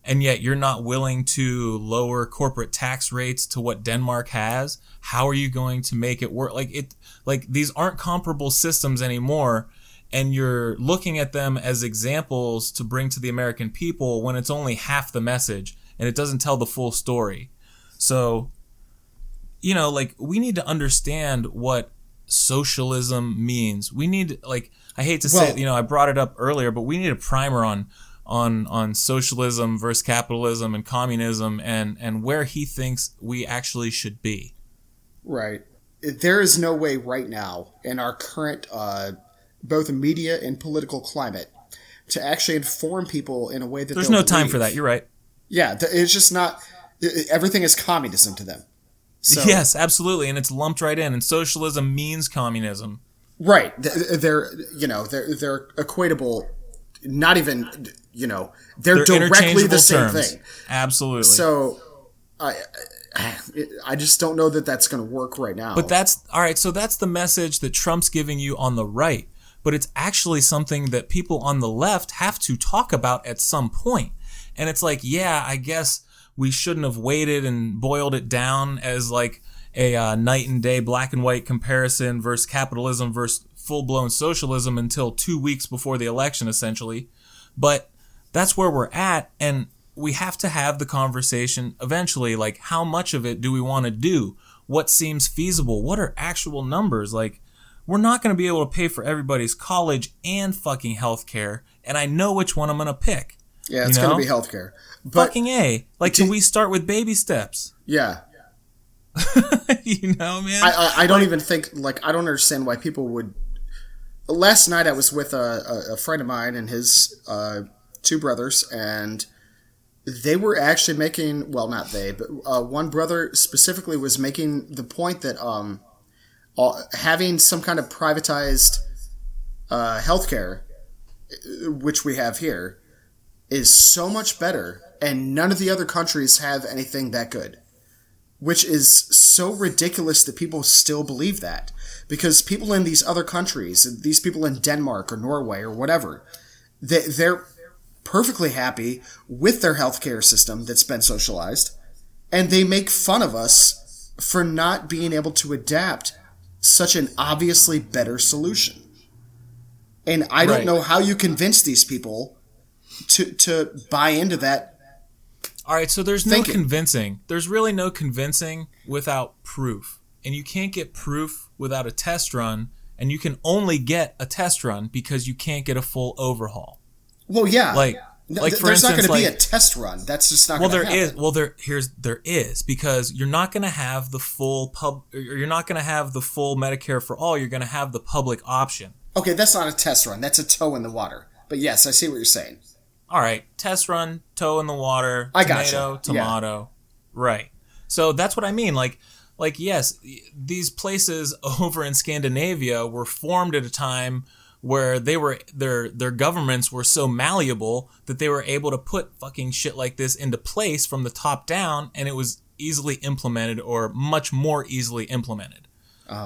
and yet you're not willing to lower corporate tax rates to what Denmark has, how are you going to make it work? Like it like these aren't comparable systems anymore and you're looking at them as examples to bring to the American people when it's only half the message and it doesn't tell the full story. So, you know, like we need to understand what socialism means. We need like I hate to say, Well- it, you know, I brought it up earlier, but we need a primer on on on socialism versus capitalism and communism and and where he thinks we actually should be. Right. There is no way right now in our current uh, both media and political climate to actually inform people in a way that There's no time for that. You're right. Yeah, th- it's just not. Everything is communism to them. So, yes, absolutely, and it's lumped right in. And socialism means communism. Right. They're you know they're they're equatable. Not even you know they're, They're directly the same terms. thing. Absolutely. So I- I just don't know that that's going to work right now. But that's all right. So that's the message that Trump's giving you on the right. But it's actually something that people on the left have to talk about at some point. And it's like, yeah, I guess we shouldn't have waited and boiled it down as like a uh, night and day black and white comparison versus capitalism versus full blown socialism until two weeks before the election, essentially. But that's where we're at. And we have to have the conversation eventually. Like, how much of it do we want to do? What seems feasible? What are actual numbers? Like, we're not going to be able to pay for everybody's college and fucking healthcare. And I know which one I'm going to pick. yeah, it's you going to be healthcare. But fucking A. Like, can we start with baby steps? yeah, *laughs* you know, man? I, I, I don't even think like I don't understand why people would. Last night I was with a, a, a friend of mine and his uh, two brothers, and they were actually making well, not they, but uh, one brother specifically was making the point that um, having some kind of privatized uh, healthcare, which we have here, is so much better, and none of the other countries have anything that good which is so ridiculous that people still believe that because people in these other countries these people in denmark or norway or whatever they, they're perfectly happy with their healthcare system that's been socialized, and they make fun of us for not being able to adapt such an obviously better solution. And I don't Right. know how you convince these people to to buy into that. All right, so there's no Thinking. convincing. There's really no convincing without proof. And you can't get proof without a test run, and you can only get a test run because you can't get a full overhaul. Well, yeah, Like N- like th- for there's not instance going to be a test run. That's just not. well there happen. is well there here's there is because you're not going to have the full pub you're not going to have the full Medicare for all, you're going to have the public option. Okay, that's not a test run. That's a toe in the water. But yes, I see what you're saying. All right, test run, toe in the water, I gotcha. tomato, Yeah. tomato. Right. So that's what I mean. Like, like yes, these places *laughs* over in Scandinavia were formed at a time where they were their their governments were so malleable that they were able to put fucking shit like this into place from the top down, and it was easily implemented or much more easily implemented.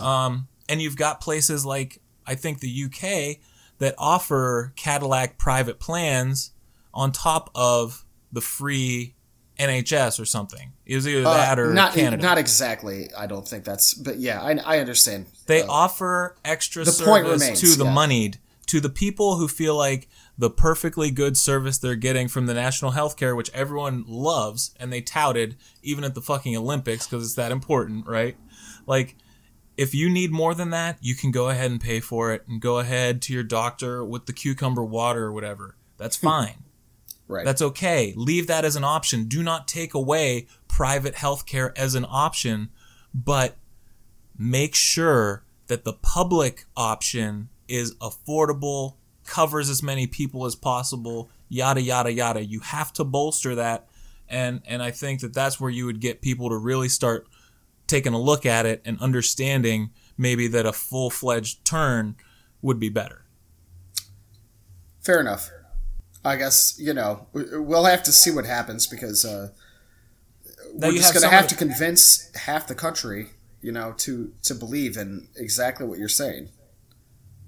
Um, and you've got places like I think the UK that offer Cadillac private plans on top of the free NHS or something. It was either Uh, that or not Canada. not exactly. I don't think that's. But yeah, I, I understand. they Uh, offer extra the point service remains, to the yeah. moneyed, to the people who feel like the perfectly good service they're getting from the national health care, which everyone loves and they touted even at the fucking Olympics because it's that important, right? Like, if you need more than that, you can go ahead and pay for it and go ahead to your doctor with the cucumber water or whatever. That's *laughs* fine. Right. That's okay. Leave that as an option. Do not take away private healthcare as an option, but make sure that the public option is affordable, covers as many people as possible, yada yada yada. You have to bolster that and and I think that that's where you would get people to really start taking a look at it and understanding maybe that a full-fledged turn would be better. Fair enough. I guess you know we- we'll have to see what happens because uh, we're just going to have to convince half the country, you know, to to believe in exactly what you're saying.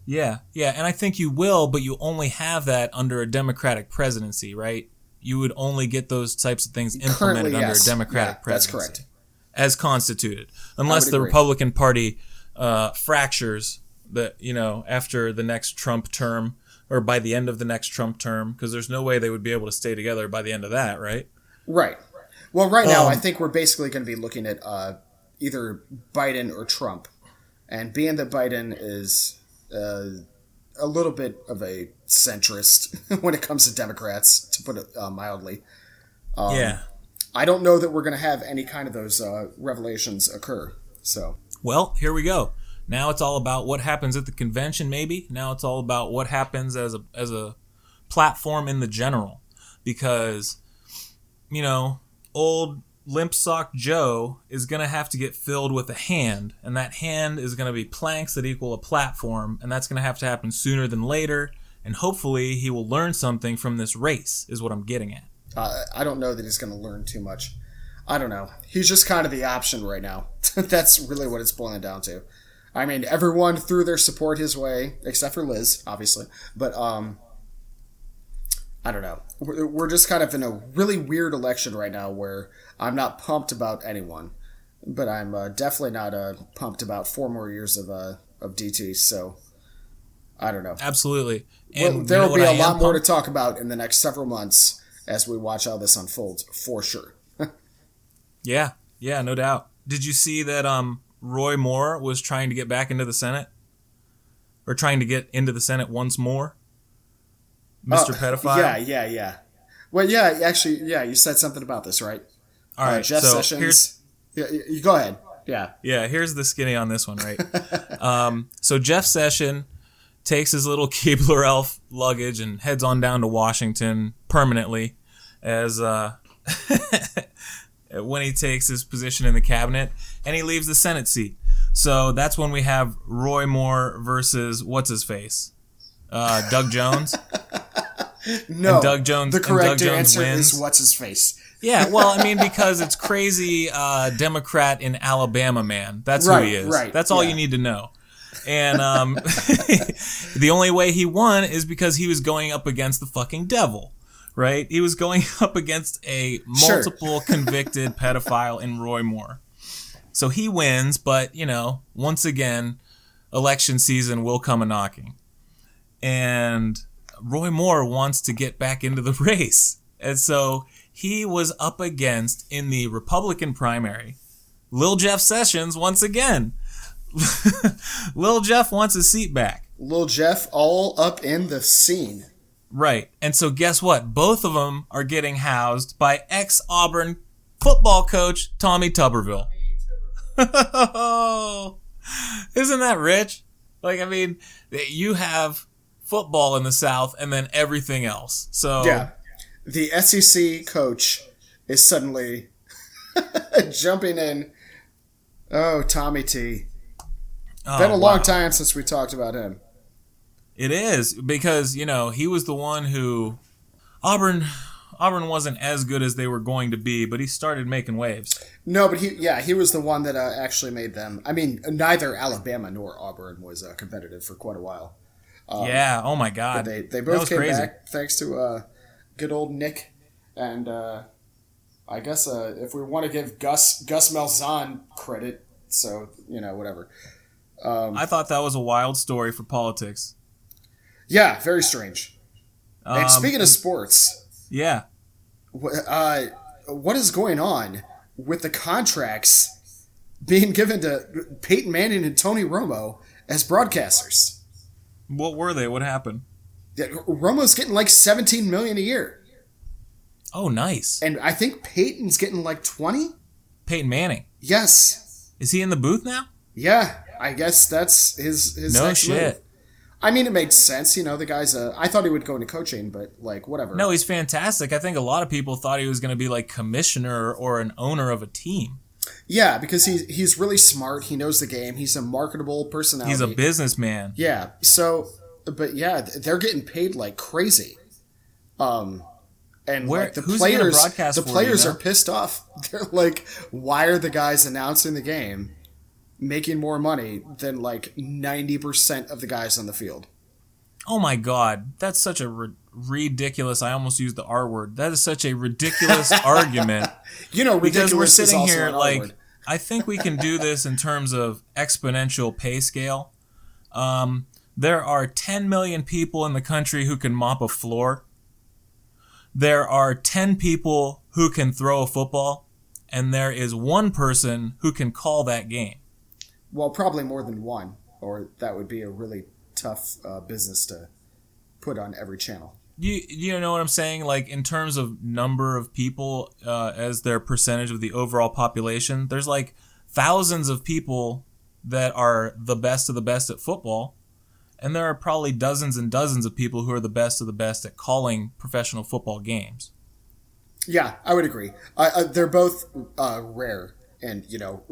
Yeah, yeah, and I think you will, but you only have that under a Democratic presidency, right? You would only get those types of things implemented Currently, under yes. a Democratic Yeah, that's correct. As constituted. Unless the agree. Republican Party uh, fractures that, you know, after the next Trump term or by the end of the next Trump term, because there's no way they would be able to stay together by the end of that, right? Right. Well, right now, Um, I think we're basically going to be looking at uh, either Biden or Trump. And being that Biden is uh, a little bit of a centrist *laughs* when it comes to Democrats, to put it uh, mildly, Um, yeah. I don't know that we're going to have any kind of those uh, revelations occur. So, Well, here we go. Now it's all about what happens at the convention, maybe. Now it's all about what happens as a as a platform in the general, because you know, old limp sock Joe is gonna have to get filled with a hand, and that hand is gonna be planks that equal a platform, and that's gonna have to happen sooner than later. And hopefully, he will learn something from this race. Is what I'm getting at. uh, I don't know that he's going to learn too much. I don't know. He's just kind of the option right now. *laughs* That's really what it's boiling down to. I mean, everyone threw their support his way, except for Liz, obviously. But um, I don't know. We're, we're just kind of in a really weird election right now, where I'm not pumped about anyone, but I'm uh, definitely not uh, pumped about four more years of uh, of DT. So I don't know. Absolutely. And Well, there will be a lot more to talk about in the next several months as we watch how this unfolds, for sure. *laughs* Yeah, yeah, no doubt. Did you see that um Roy Moore was trying to get back into the Senate? Or trying to get into the Senate once more? Mr. Uh, Pedophile? Yeah, yeah, yeah. Well, yeah, actually, yeah, you said something about this, right? All right, uh, Jeff so Sessions. Yeah, you, you go ahead. Yeah. yeah, here's the skinny on this one, right? *laughs* um, so Jeff Session takes his little *laughs* Keebler elf luggage and heads on down to Washington permanently as uh, *laughs* when he takes his position in the cabinet and he leaves the Senate seat. So that's when we have Roy Moore versus what's his face? Uh, Doug Jones. *laughs* No, And Doug Jones- The correct Doug Jones answer wins. is what's his face. Yeah, well, I mean, *laughs* because it's crazy uh, Democrat in Alabama man. That's Right, who he is. right, That's all yeah. you need to know. And um, *laughs* the only way he won is because he was going up against the fucking devil, right? He was going *laughs* up against a Sure. multiple convicted *laughs* pedophile in Roy Moore. So he wins, but you know, once again, election season will come a knocking. And Roy Moore wants to get back into the *laughs* race. And so he was up against in the Republican primary Lil Jeff Sessions once again. Lil Jeff wants his seat back. Lil Jeff all up in the scene. Right. And so guess what? Both of them are getting housed by ex Auburn football coach Tommy Tuberville. *laughs* Isn't that rich? Like, I mean, you have football in the South and then everything else. So, Yeah. The SEC coach is suddenly *laughs* jumping in. Oh, Tommy T. oh, Been a long time since we talked about him. It is because, you know, he was the one who Auburn Auburn wasn't as good as they were going to be, but he started making waves. No, but he, yeah, he was the one that uh, actually made them. I mean, neither Alabama nor Auburn was uh, competitive for quite a while. yeah, oh my god. They they both came crazy. back thanks to uh, good old Nick, and uh, I guess uh, if we want to give Gus Gus Malzahn credit, so you know whatever. I thought that was a wild story for politics. Yeah, very strange. Um, and speaking of sports, yeah, uh, what is going on with the contracts being given to Peyton Manning and Tony Romo as broadcasters? what were they? What happened? Yeah, Romo's getting like 17 million a year, Oh, nice. and I think Peyton's getting like 20. Peyton Manning. Yes, Is he in the booth now? yeah, I guess that's his his No shit. move. I mean, it made sense. You know, the guy's. Uh, I thought he would go into coaching, but like whatever. No, he's fantastic. I think a lot of people thought he was going to be like commissioner or an owner of a team. Yeah, because he's he's really smart. He knows the game. He's a marketable personality. He's a businessman. Yeah. So, but yeah, they're getting paid like crazy. Um, and Where- like the players, the players you are pissed off. *laughs* They're like, why are the guys announcing the game making more money than like ninety percent of the guys on the field? Oh my god, that's such a ri- ridiculous. I almost used the R word. That is such a ridiculous *laughs* argument You know, because we're sitting here like. I think we can do this in terms of exponential pay scale. Um, there are 10 million people in the country who can mop a floor. There are 10 people who can throw a football, and there is one person who can call that game. Well, probably more than one, or that would be a really tough uh, business to put on every channel. You you know what I'm saying? Like in terms of number of people uh, as their percentage of the overall population, there's like thousands of people that are the best of the best at football, and there are probably dozens and dozens of people who are the best of the best at calling professional football games. Yeah, I would agree. Uh, they're both uh, rare, and you know,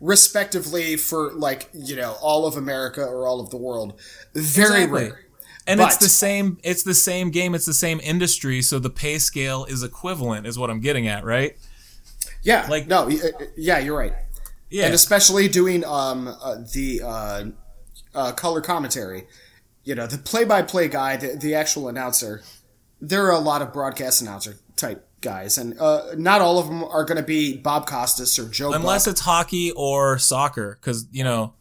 respectively for like you know all of America or all of the world, very Exactly. rare. And it's the same. It's the same game. It's the same industry. So the pay scale is equivalent. Is what I'm getting at, right? Yeah, Like- no, yeah, you're right. Yeah. And especially doing um uh, the uh, uh, color commentary, you know, the play-by-play guy, the, the actual announcer. There are a lot of broadcast announcer type guys, and uh, not all of them are going to be Bob Costas or Joe. Unless Buck. it's hockey or soccer, because you know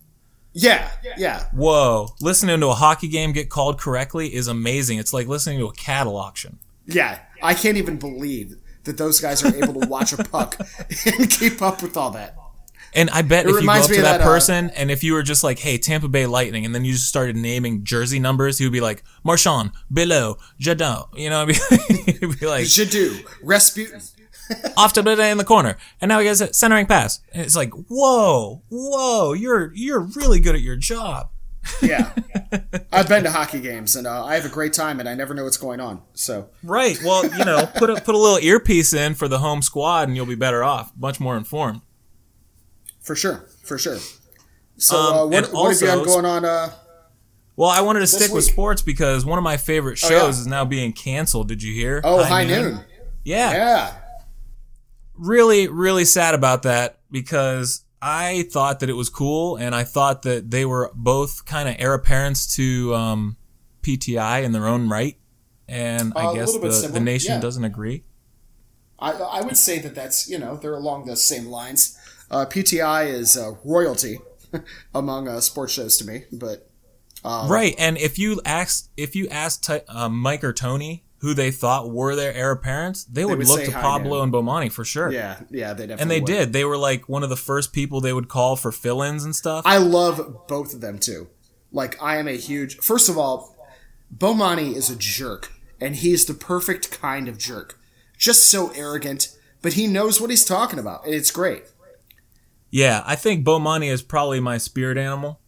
yeah, yeah, Whoa, listening to a hockey game get called correctly is amazing. It's like listening to a cattle auction. Yeah, I can't even believe that those guys are able to watch a puck *laughs* and keep up with all that. And I bet if you go up to that, that, uh, person and if you were just like, hey, Tampa Bay Lightning, and then you just started naming jersey numbers, he would be like, Marchand, Below, Jadot. You know, what I mean? he'd be like, Jadu, Rasputin. *laughs* off to the in the corner. And now he gets a centering pass. And it's like, whoa, whoa, you're you're really good at your job. Yeah, *laughs* I've been to hockey games and uh, I have a great time, and I never know what's going on. So Right. Well, you know, put a put a little earpiece in for the home squad and you'll be better off, much more informed. For sure, for sure. So Um, uh, what, what have you got going on? Uh, Well, I wanted to stick with sports because one of my favorite shows yeah. is now being canceled. Did you hear? oh, High, Noon. Yeah. Yeah, Really, really sad about that because I thought that it was cool and I thought that they were both kind of heir apparents to um, PTI in their own right. and Uh, I guess the, the nation yeah. doesn't agree. I, I would say that that's you know they're along the same lines. Uh, PTI is uh, royalty *laughs* among uh, sports shows to me, but right, and if you asked if you asked Ty- uh, Mike or Tony who they thought were their heir apparents, they would, would look to Pablo and Bomani for sure. yeah, yeah, they definitely and they would. did. They were like one of the first people they would call for fill-ins and stuff. I love both of them too. Like I am a huge. First of all, Bomani is a jerk, and he's the perfect kind of jerk. Just so arrogant, but he knows what he's talking about, and it's great. yeah, I think Bomani is probably my spirit animal.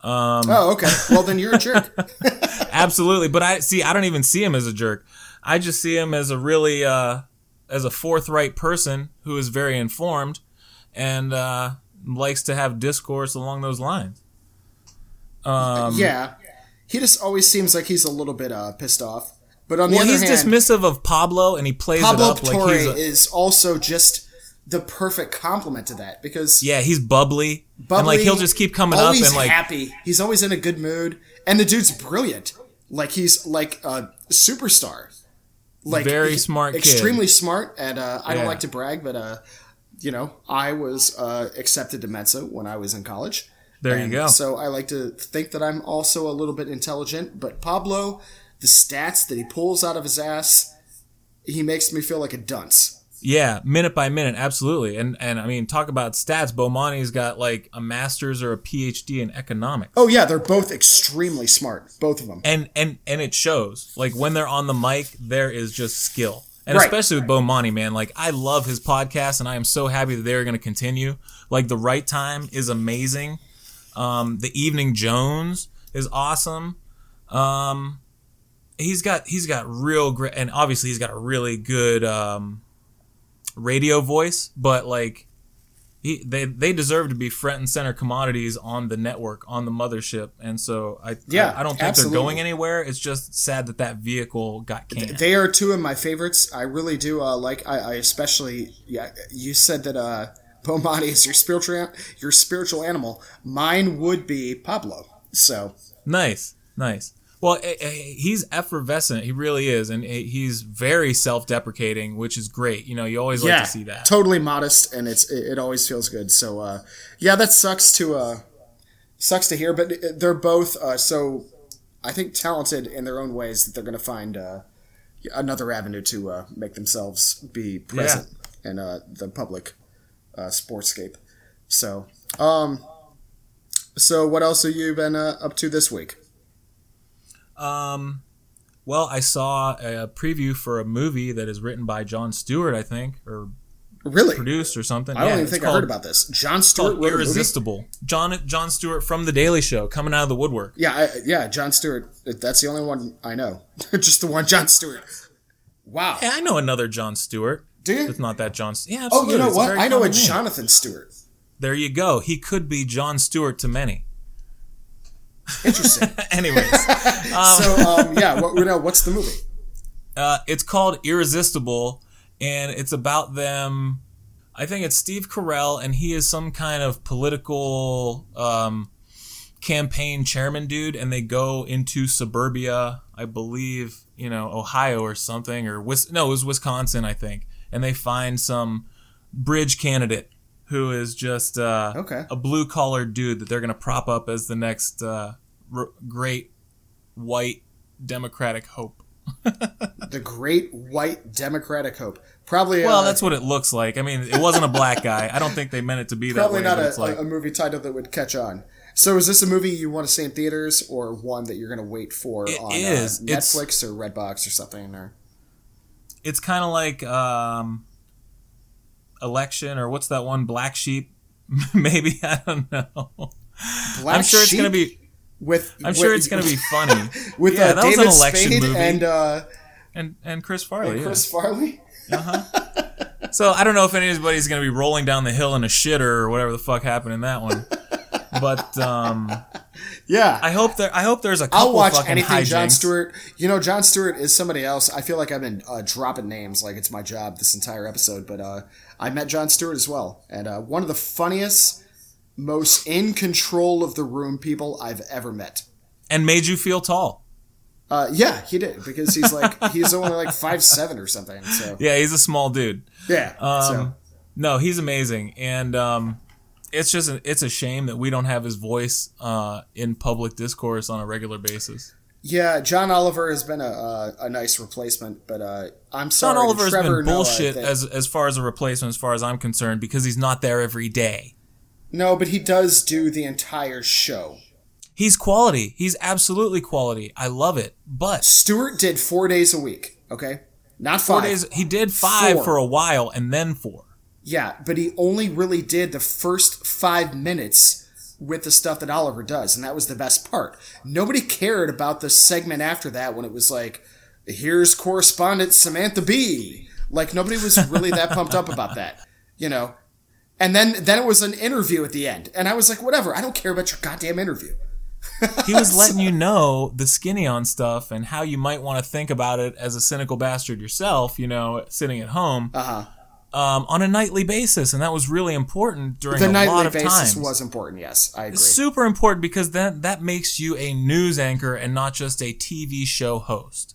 Um, oh, okay. Well, then you're a jerk. *laughs* Absolutely, but I see. I don't even see him as a jerk. I just see him as a really, uh, as a forthright person who is very informed and uh, likes to have discourse along those lines. yeah, he just always seems like he's a little bit uh, pissed off. But on the Well, other he's hand, dismissive of Pablo, and he plays Pablo it up Torre like he's a, is also just the perfect complement to that because yeah, he's bubbly, bubbly, and like he'll just keep coming up and like happy. He's always in a good mood, and the dude's brilliant. Like he's like a superstar. Like Very smart kid. extremely smart. And uh, I don't like to brag, but uh, you know, I was uh, accepted to Mensa when I was in college. there you go. So I like to think that I'm also a little bit intelligent, but Pablo, the stats that he pulls out of his ass, he makes me feel like a dunce. Yeah, minute by minute, absolutely. And and I mean, talk about stats. Bomani's got like a master's or a PhD in economics. Oh yeah, they're both extremely smart, both of them. and and and it shows like when they're on the mic there is just skill and Right. especially with Bomani man like I love his podcast and I am so happy that they're going to continue like the right time is amazing um the evening Jones is awesome um he's got he's got real great and obviously he's got a really good um radio voice but like he, they they deserve to be front and center commodities on the network on the mothership and so I Yeah, I, I don't think absolutely. they're going anywhere it's just sad that that vehicle got canned They are two of my favorites. I really do uh, like. I, I especially. Yeah, you said that uh, Bomani is your spiritual your spiritual animal. Mine would be Pablo. So nice nice well eh, eh, he's effervescent he really is and eh, he's very self-deprecating which is great you know you always like to see that totally modest, and it's it, always feels good. So uh, yeah, that sucks to uh, sucks to hear, but they're both uh, so I think talented in their own ways that they're going to find uh, another avenue to uh, make themselves be present in uh, the public uh, sportscape. So um, so what else have you been uh, up to this week? Um, well, I saw a preview for a movie that is written by Jon Stewart, I think, or Really, produced or something. I don't Yeah, even think I called- heard about this. Jon Stewart called wrote a movie? Irresistible. Jon Jon Stewart from The Daily Show, coming out of the woodwork. Yeah, I, yeah, Jon Stewart. That's the only one I know. *laughs* Just the one Jon Stewart. Wow. Hey, I know another John Stewart. Do you? It's not that John. Yeah, Oh, you know It's what? I know a name. Jonathan Stewart. There you go. He could be John Stewart to many. Interesting. *laughs* Anyways, *laughs* so, um, yeah, what, you know, what's the movie? uh, it's called Irresistible, and it's about them. I think it's Steve Carell, and he is some kind of political um, campaign chairman dude, and they go into suburbia, I believe, you know, Ohio or something, or Wis- no, it was Wisconsin, I think, and they find some bridge candidate who is just uh, Okay. a blue collar dude that they're going to prop up as the next uh, r- great white Democratic hope. *laughs* The Great White Democratic Hope. Probably. Well, uh, that's what it looks like. I mean, it wasn't a black guy. I don't think they meant it to be that probably not a, it's like a movie title that would catch on. So, is this a movie you want to see in theaters, or one that you're going to wait for It on is. Uh, It's- Netflix or Redbox or something? Or it's kind of like um, election or what's that one? Black Sheep. *laughs* Maybe I don't know. Black I'm sure it's gonna be. With I'm sure it's gonna be funny. *laughs* with yeah, uh, that was David an election Spade movie. and uh, and and Chris Farley. yeah. Chris Farley. Uh-huh. so I don't know if anybody's gonna be rolling down the hill in a shitter or whatever the fuck happened in that one. *laughs* But um, Yeah, I hope there. I hope there's a couple I'll watch anything Jon. Stewart. You know, Jon Stewart is somebody else. I feel like I've been uh, dropping names like it's my job this entire episode, but uh, I met Jon Stewart as well, and uh, one of the funniest, most in control of the room people I've ever met. and made you feel tall. Uh, yeah, he did because he's like *laughs* he's only like five seven or something. So Yeah, he's a small dude. yeah, Um, so No, he's amazing, and um, it's just a, it's a shame that we don't have his voice uh, in public discourse on a regular basis. yeah, John Oliver has been a a, a nice replacement, but uh, I'm sorry, John Oliver's Trevor been Noah, bullshit that- as as far as a replacement, as far as I'm concerned, because he's not there every day. no, but he does do the entire show. He's quality. He's absolutely quality. I love it. But Stewart did four days a week. Okay, not four days he did five Four. for a while and then four. Yeah, but he only really did the first five minutes with the stuff that Oliver does, and that was the best part. Nobody cared about the segment after that when it was like, here's correspondent Samantha Bee. Like nobody was really that pumped up about that, you know. And then then it was an interview at the end, and I was like, whatever, I don't care about your goddamn interview. He was *laughs* letting you know the skinny on stuff and how you might want to think about it as a cynical bastard yourself, you know, sitting at home Uh-huh. Um, on a nightly basis, and that was really important during The a lot nightly of basis times. was important. Yes, I agree. super important because that that makes you a news anchor and not just a TV show host.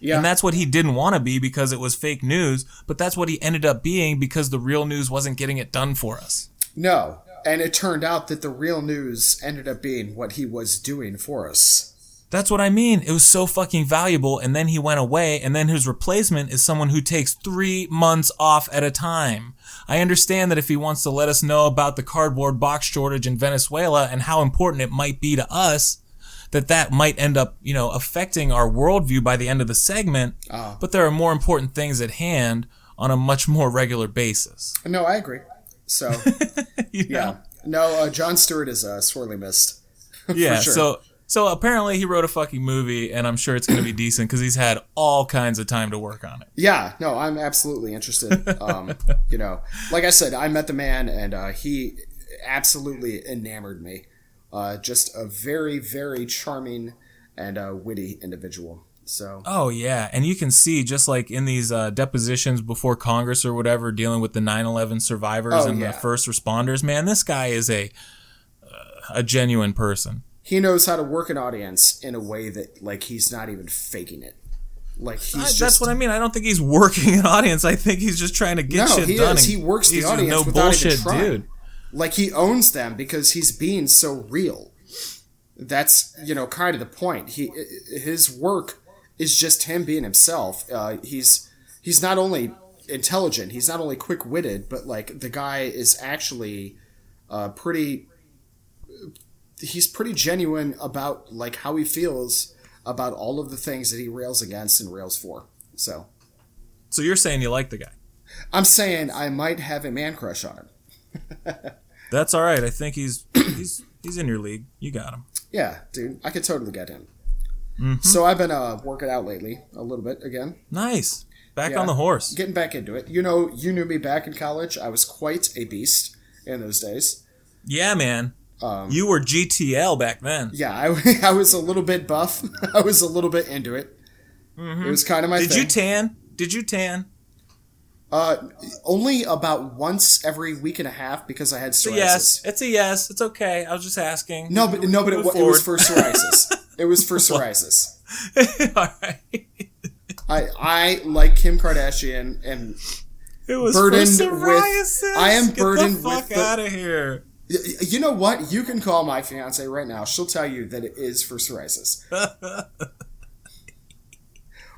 Yeah, And that's what he didn't want to be because it was fake news, but that's what he ended up being because the real news wasn't getting it done for us. no. And it turned out that the real news ended up being what he was doing for us. That's what I mean. It was so fucking valuable, and then he went away, and then his replacement is someone who takes three months off at a time. I understand that if he wants to let us know about the cardboard box shortage in Venezuela and how important it might be to us, that that might end up, you know, affecting our worldview by the end of the segment. But there are more important things at hand on a much more regular basis. No, I agree. So *laughs* know? yeah, no, uh, Jon Stewart is uh, sorely missed. *laughs* Yeah. sure. So so apparently he wrote a fucking movie, and I'm sure it's going to be decent because he's had all kinds of time to work on it. Yeah, no, I'm absolutely interested. *laughs* Um, you know, like I said, I met the man, and uh, he absolutely enamored me. Uh, just a very, very charming and uh, witty individual. So Oh yeah, and you can see just like in these uh, depositions before Congress or whatever, dealing with the 9/11 survivors Oh, and yeah. the first responders. Man, this guy is a uh, a genuine person. He knows how to work an audience in a way that, like, he's not even faking it. Like he's I- just that's what I mean. I don't think he's working an audience. I think he's just trying to get No, shit he done. is. He works the audience no without even bullshit trying. dude. like he owns them because he's being so real. That's you know kind of the point. He his work is just him being himself. Uh, he's he's not only intelligent, he's not only quick witted, but like the guy is actually uh, pretty. He's pretty genuine about like how he feels about all of the things that he rails against and rails for. So So you're saying you like the guy? I'm saying I might have a man crush on him. *laughs* That's all right. I think he's *coughs* he's he's in your league. You got him. Yeah, dude, I could totally get him. Mm-hmm. So I've been uh, working out lately a little bit again, Nice. Back Yeah. on the horse. getting back into it. You know, you knew me back in college. I was quite a beast in those days. Yeah, man. Um, you were GTL back then. Yeah, I, *laughs* I was a little bit buff. *laughs* I was a little bit into it. It was kind of my Mm-hmm. Did thing. you tan? Did you tan? uh, only about once every week and a half because I had psoriasis. yes. It's a yes. It's okay. I was just asking. No, but no, but it, *laughs* it was for psoriasis. it was for psoriasis. All right. I I like Kim Kardashian and It was Burdened for with- psoriasis. I am Get burdened the fuck with the- out of here. You know what? You can call my fiance right now. She'll tell you that it is for psoriasis. *laughs*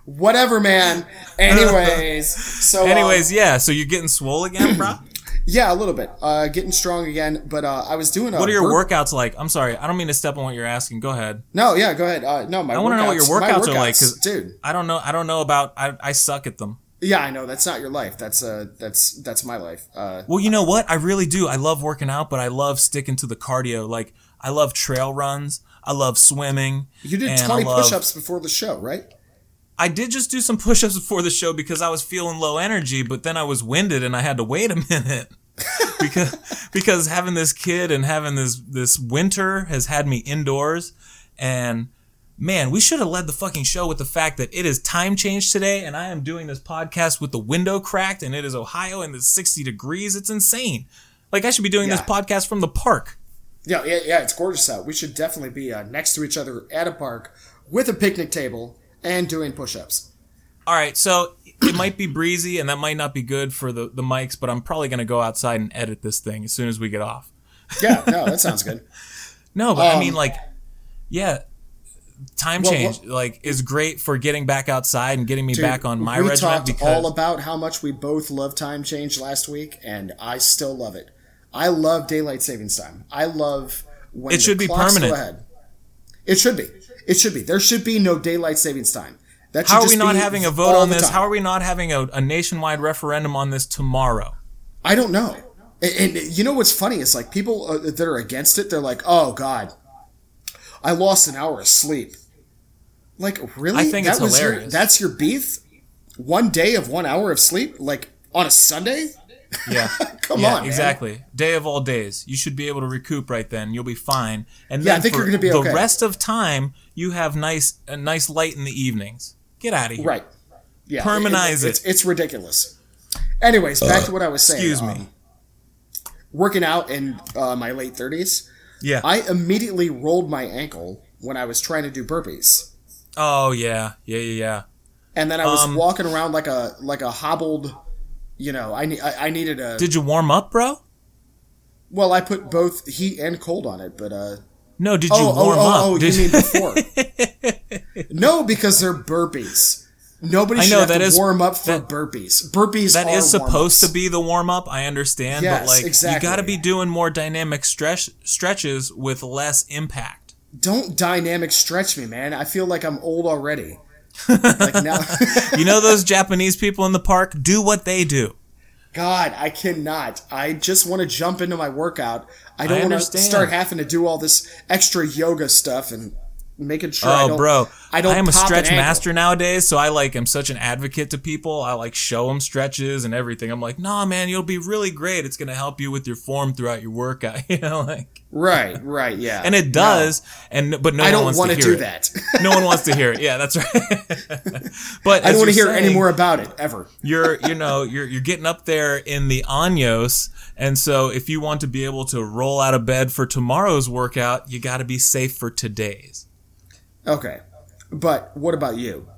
Whatever, man. Anyways, so uh, Anyways, yeah. So you're getting swole again, bro. *clears throat* yeah, a little bit. Uh, getting strong again. But uh, I was doing. A what are your burp- workouts like? I'm sorry. I don't mean to step on what you're asking. Go ahead. No, yeah, go ahead. Uh, no, my. I wanna know what your my workouts are like, 'cause- dude. I don't know. I don't know about. I, I suck at them. Yeah, I know that's not your life. That's uh, that's that's my life. Uh, Well, you know what? I really do. I love working out, but I love sticking to the cardio. Like I love trail runs. I love swimming. you did twenty love- push-ups before the show, right? I did just do some push-ups before the show because I was feeling low energy, but then I was winded and I had to wait a minute. *laughs* because because having this kid and having this this winter has had me indoors and man, we should have led the fucking show with the fact that it is time change today and I am doing this podcast with the window cracked and it is Ohio and it's 60 degrees. It's insane. Like I should be doing this podcast from the park. Yeah, yeah, yeah. It's gorgeous out. We should definitely be uh, next to each other at a park with a picnic table and doing push-ups. All right, so it might be breezy and that might not be good for the, the mics, but I'm probably going to go outside and edit this thing as soon as we get off. Yeah, no, that sounds good. *laughs* No, but I mean, Um, like, yeah, time Well, change well- like is great for getting back outside and getting me Dude, back on my we regiment talked because all about how much we both love time change last week, and I still love it. I love daylight savings time. I love when It should be permanent. ahead. It should be. It should be. There should be no daylight savings time. That how are we not having a vote on this? How are we not having a, a nationwide referendum on this tomorrow? I don't know. And, and you know what's funny is like people uh, that are against it. They're like, "Oh God, I lost an hour of sleep." Like really? I think that it's was your- hilarious. that's your beef? One day of one hour of sleep, like on a Sunday? Yeah. *laughs* Come yeah, on, man. exactly. Day of all days. You should be able to recoup right then. You'll be fine. And Yeah, I then think for you're gonna be the okay. rest of time, you have nice a nice light in the evenings. Get out of here. Right. Yeah. Permanize it- it. It's, it's ridiculous. Anyways, back to what I was saying. excuse me. Um, working out in uh, my late 30s, Yeah. I immediately rolled my ankle when I was trying to do burpees. oh yeah. Yeah, yeah, yeah. And then I was Um, walking around like a like a hobbled, you know, I, I, I needed a Did you warm up, bro? Well, I put both heat and cold on it, but uh No, did you Oh, oh, warm oh, up? oh, Did- you mean *laughs* before? no, because they're burpees. Nobody I should know, have that to is- warm up for that- burpees. Burpees That is supposed to be the warm up. I understand, Yes, but like exactly. you got to be doing more dynamic stretch stretches with less impact. Don't dynamic stretch me, man. I feel like I'm old already. like now, *laughs* You know those Japanese people in the park? Do what they do. God, I cannot. I just want to jump into my workout. I don't want to start having to do all this extra yoga stuff and making sure. I Oh, don't, bro, I don't. I am a stretch master nowadays, so I like am such an advocate to people. I like show them stretches and everything. I'm like, nah, man, you'll be really great. It's gonna help you with your form throughout your workout. *laughs* You know, like, Right, right, yeah. and it does. And but no I one don't wants want to do it. that. *laughs* No one wants to hear it. Yeah, that's right. *laughs* but I don't want to hear any more about it ever. you're you know you're you're getting up there in the años and so if you want to be able to roll out of bed for tomorrow's workout you got to be safe for today's Okay, but what about you,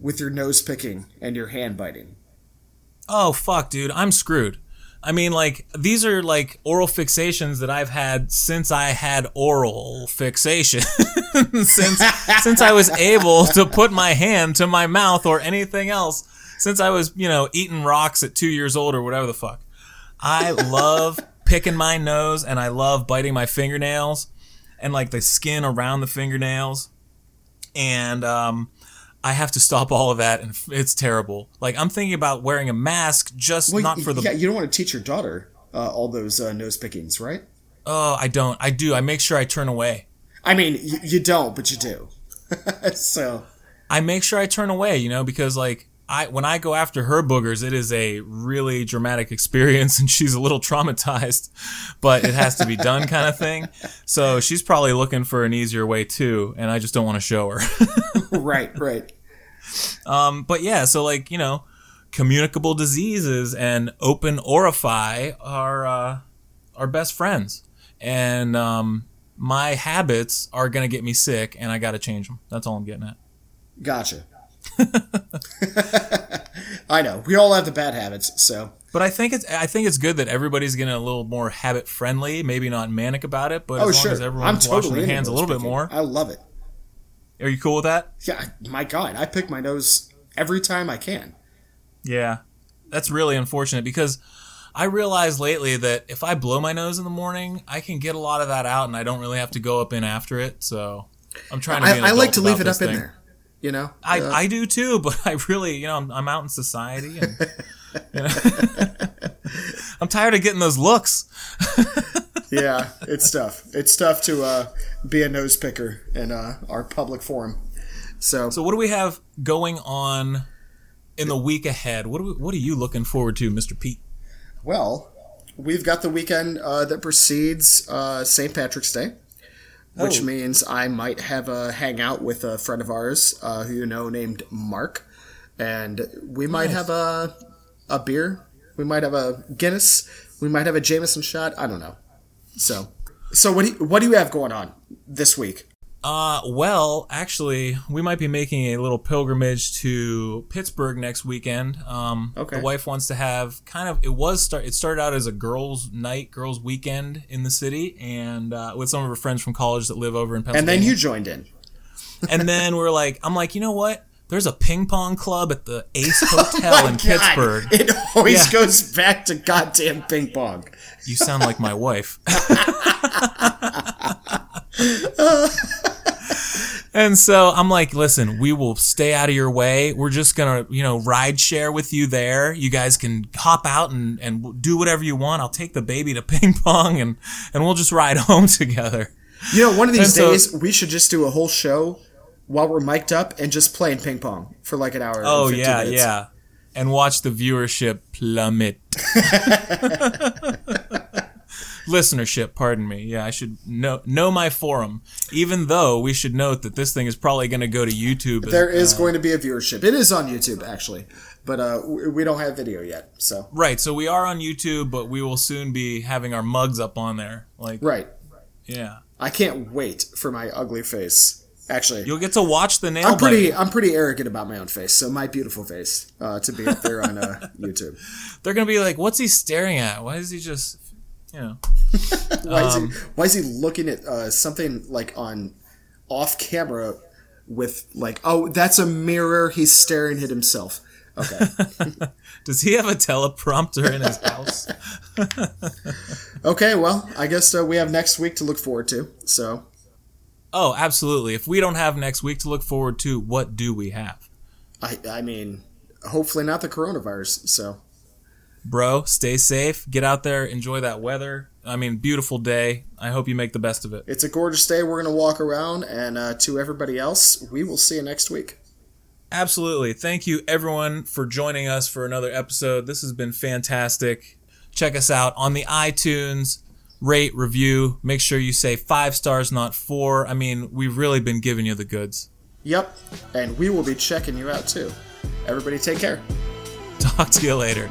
with your nose picking and your hand biting? oh fuck dude. I'm screwed. I mean like these are like oral fixations that i've had since i had oral fixation. *laughs* Since *laughs* since i was able to put my hand to my mouth or anything else. Since i was you know eating rocks at two years old or whatever the fuck. I love *laughs* picking my nose and I love biting my fingernails and like the skin around the fingernails. And um, I have to stop all of that and it's terrible. Like I'm thinking about wearing a mask just Well, not for the yeah. You don't want to teach your daughter uh, all those uh, nose pickings, right? Oh, I don't. I do. I make sure I turn away. I mean, y- you don't, but you do. *laughs* so I make sure I turn away, you know, because like I when I go after her boogers, it is a really dramatic *laughs* experience and she's a little traumatized, but it has to be done kind of *laughs* thing. So she's probably looking for an easier way too, and I just don't want to show her. *laughs* right, right. um, but yeah, so like, you know, communicable diseases and open orify are uh, are best friends. And um, my habits are gonna get me sick, and I got to change them. That's all I'm getting at. Gotcha. *laughs* I know we all have the bad habits, so But I think it's I think it's good that everybody's getting a little more habit friendly. Maybe not manic about it, but oh as long sure, as I'm everyone's totally their hands a little bit more, I love it. are you cool with that? Yeah, my God, I pick my nose every time I can. Yeah, that's really unfortunate because I realized lately that if I blow my nose in the morning, I can get a lot of that out, and I don't really have to go up in after it. So I'm trying to. I, I like to leave it up in there. You know, I, Uh, I do too, *laughs* but I really, you know, I'm, I'm out in society and you know, *laughs* I'm tired of getting those looks. *laughs* yeah, it's tough. It's tough to uh, be a nose picker in uh, our public forum. So, So what do we have going on in the week ahead? What are we, what are you looking forward to, Mr. Pete? well, we've got the weekend uh, that precedes uh, St. Patrick's Day, which Oh. means I might have a hangout with a friend of ours uh, who you know named Mark, and we might Nice. have a a beer. We might have a Guinness. We might have a Jameson shot. I don't know. So, so what do you, what do you have going on this week? Uh, well, actually, we might be making a little pilgrimage to Pittsburgh next weekend. Um, Okay. The wife wants to have kind of. It was start. It started out as a girls' night, girls' weekend in the city, and uh, with some of her friends from college that live over in Pennsylvania. And then you joined in. and then we're like, I'm like, you know what? There's a ping pong club at the Ace *laughs* Hotel in God, Pittsburgh. It always Yeah. goes back to goddamn ping pong. You sound like my wife. *laughs* *laughs* and so I'm like, listen, we will stay out of your way. We're just gonna, you know, ride share with you there. You guys can hop out and, and do whatever you want. I'll take the baby to *laughs* ping pong and, and we'll just ride *laughs* home together. You know, one of these And so- days we should just do a whole show while we're mic'd up and just playing ping pong for like an hour. Oh 15 yeah, minutes. yeah. And watch the viewership plummet. Listenership, pardon me. Yeah, I should know know my forum. Even though we should note that this thing is probably going to go to YouTube. as- There is uh, going to be a viewership. It is on YouTube actually, but uh, we don't have video yet. So right. So we are on YouTube, but we will soon be having our mugs up on there. Like, right, yeah, I can't wait for my ugly face. Actually, you'll get to watch the nail I'm pretty. biting. I'm pretty arrogant about my own face. So my beautiful face uh, to be up there on uh, *laughs* YouTube. They're going to be like, "What's he staring at? Why is he just, you *laughs* know?" Why is Um, he? Why is he looking at uh, something like on off camera with like? Oh, that's a mirror. He's staring at himself. Okay. *laughs* Does he have a teleprompter in his house? *laughs* Okay. Well, I guess uh, we have next week to look forward to. So oh, absolutely. If we don't have next week to look forward to, what do we have? I. I mean, hopefully not the coronavirus. So bro stay safe. Get out there enjoy that weather. I mean beautiful day. I hope you make the best of it. It's a gorgeous day. We're gonna walk around, and uh, to everybody else, we will see you next week. absolutely. Thank you everyone for joining us for another episode. This has been fantastic. Check us out on the iTunes. Rate review. Make sure you say five stars not four. I mean we've really been giving you the goods. Yep. And we will be checking you out too. Everybody, take care. talk to you later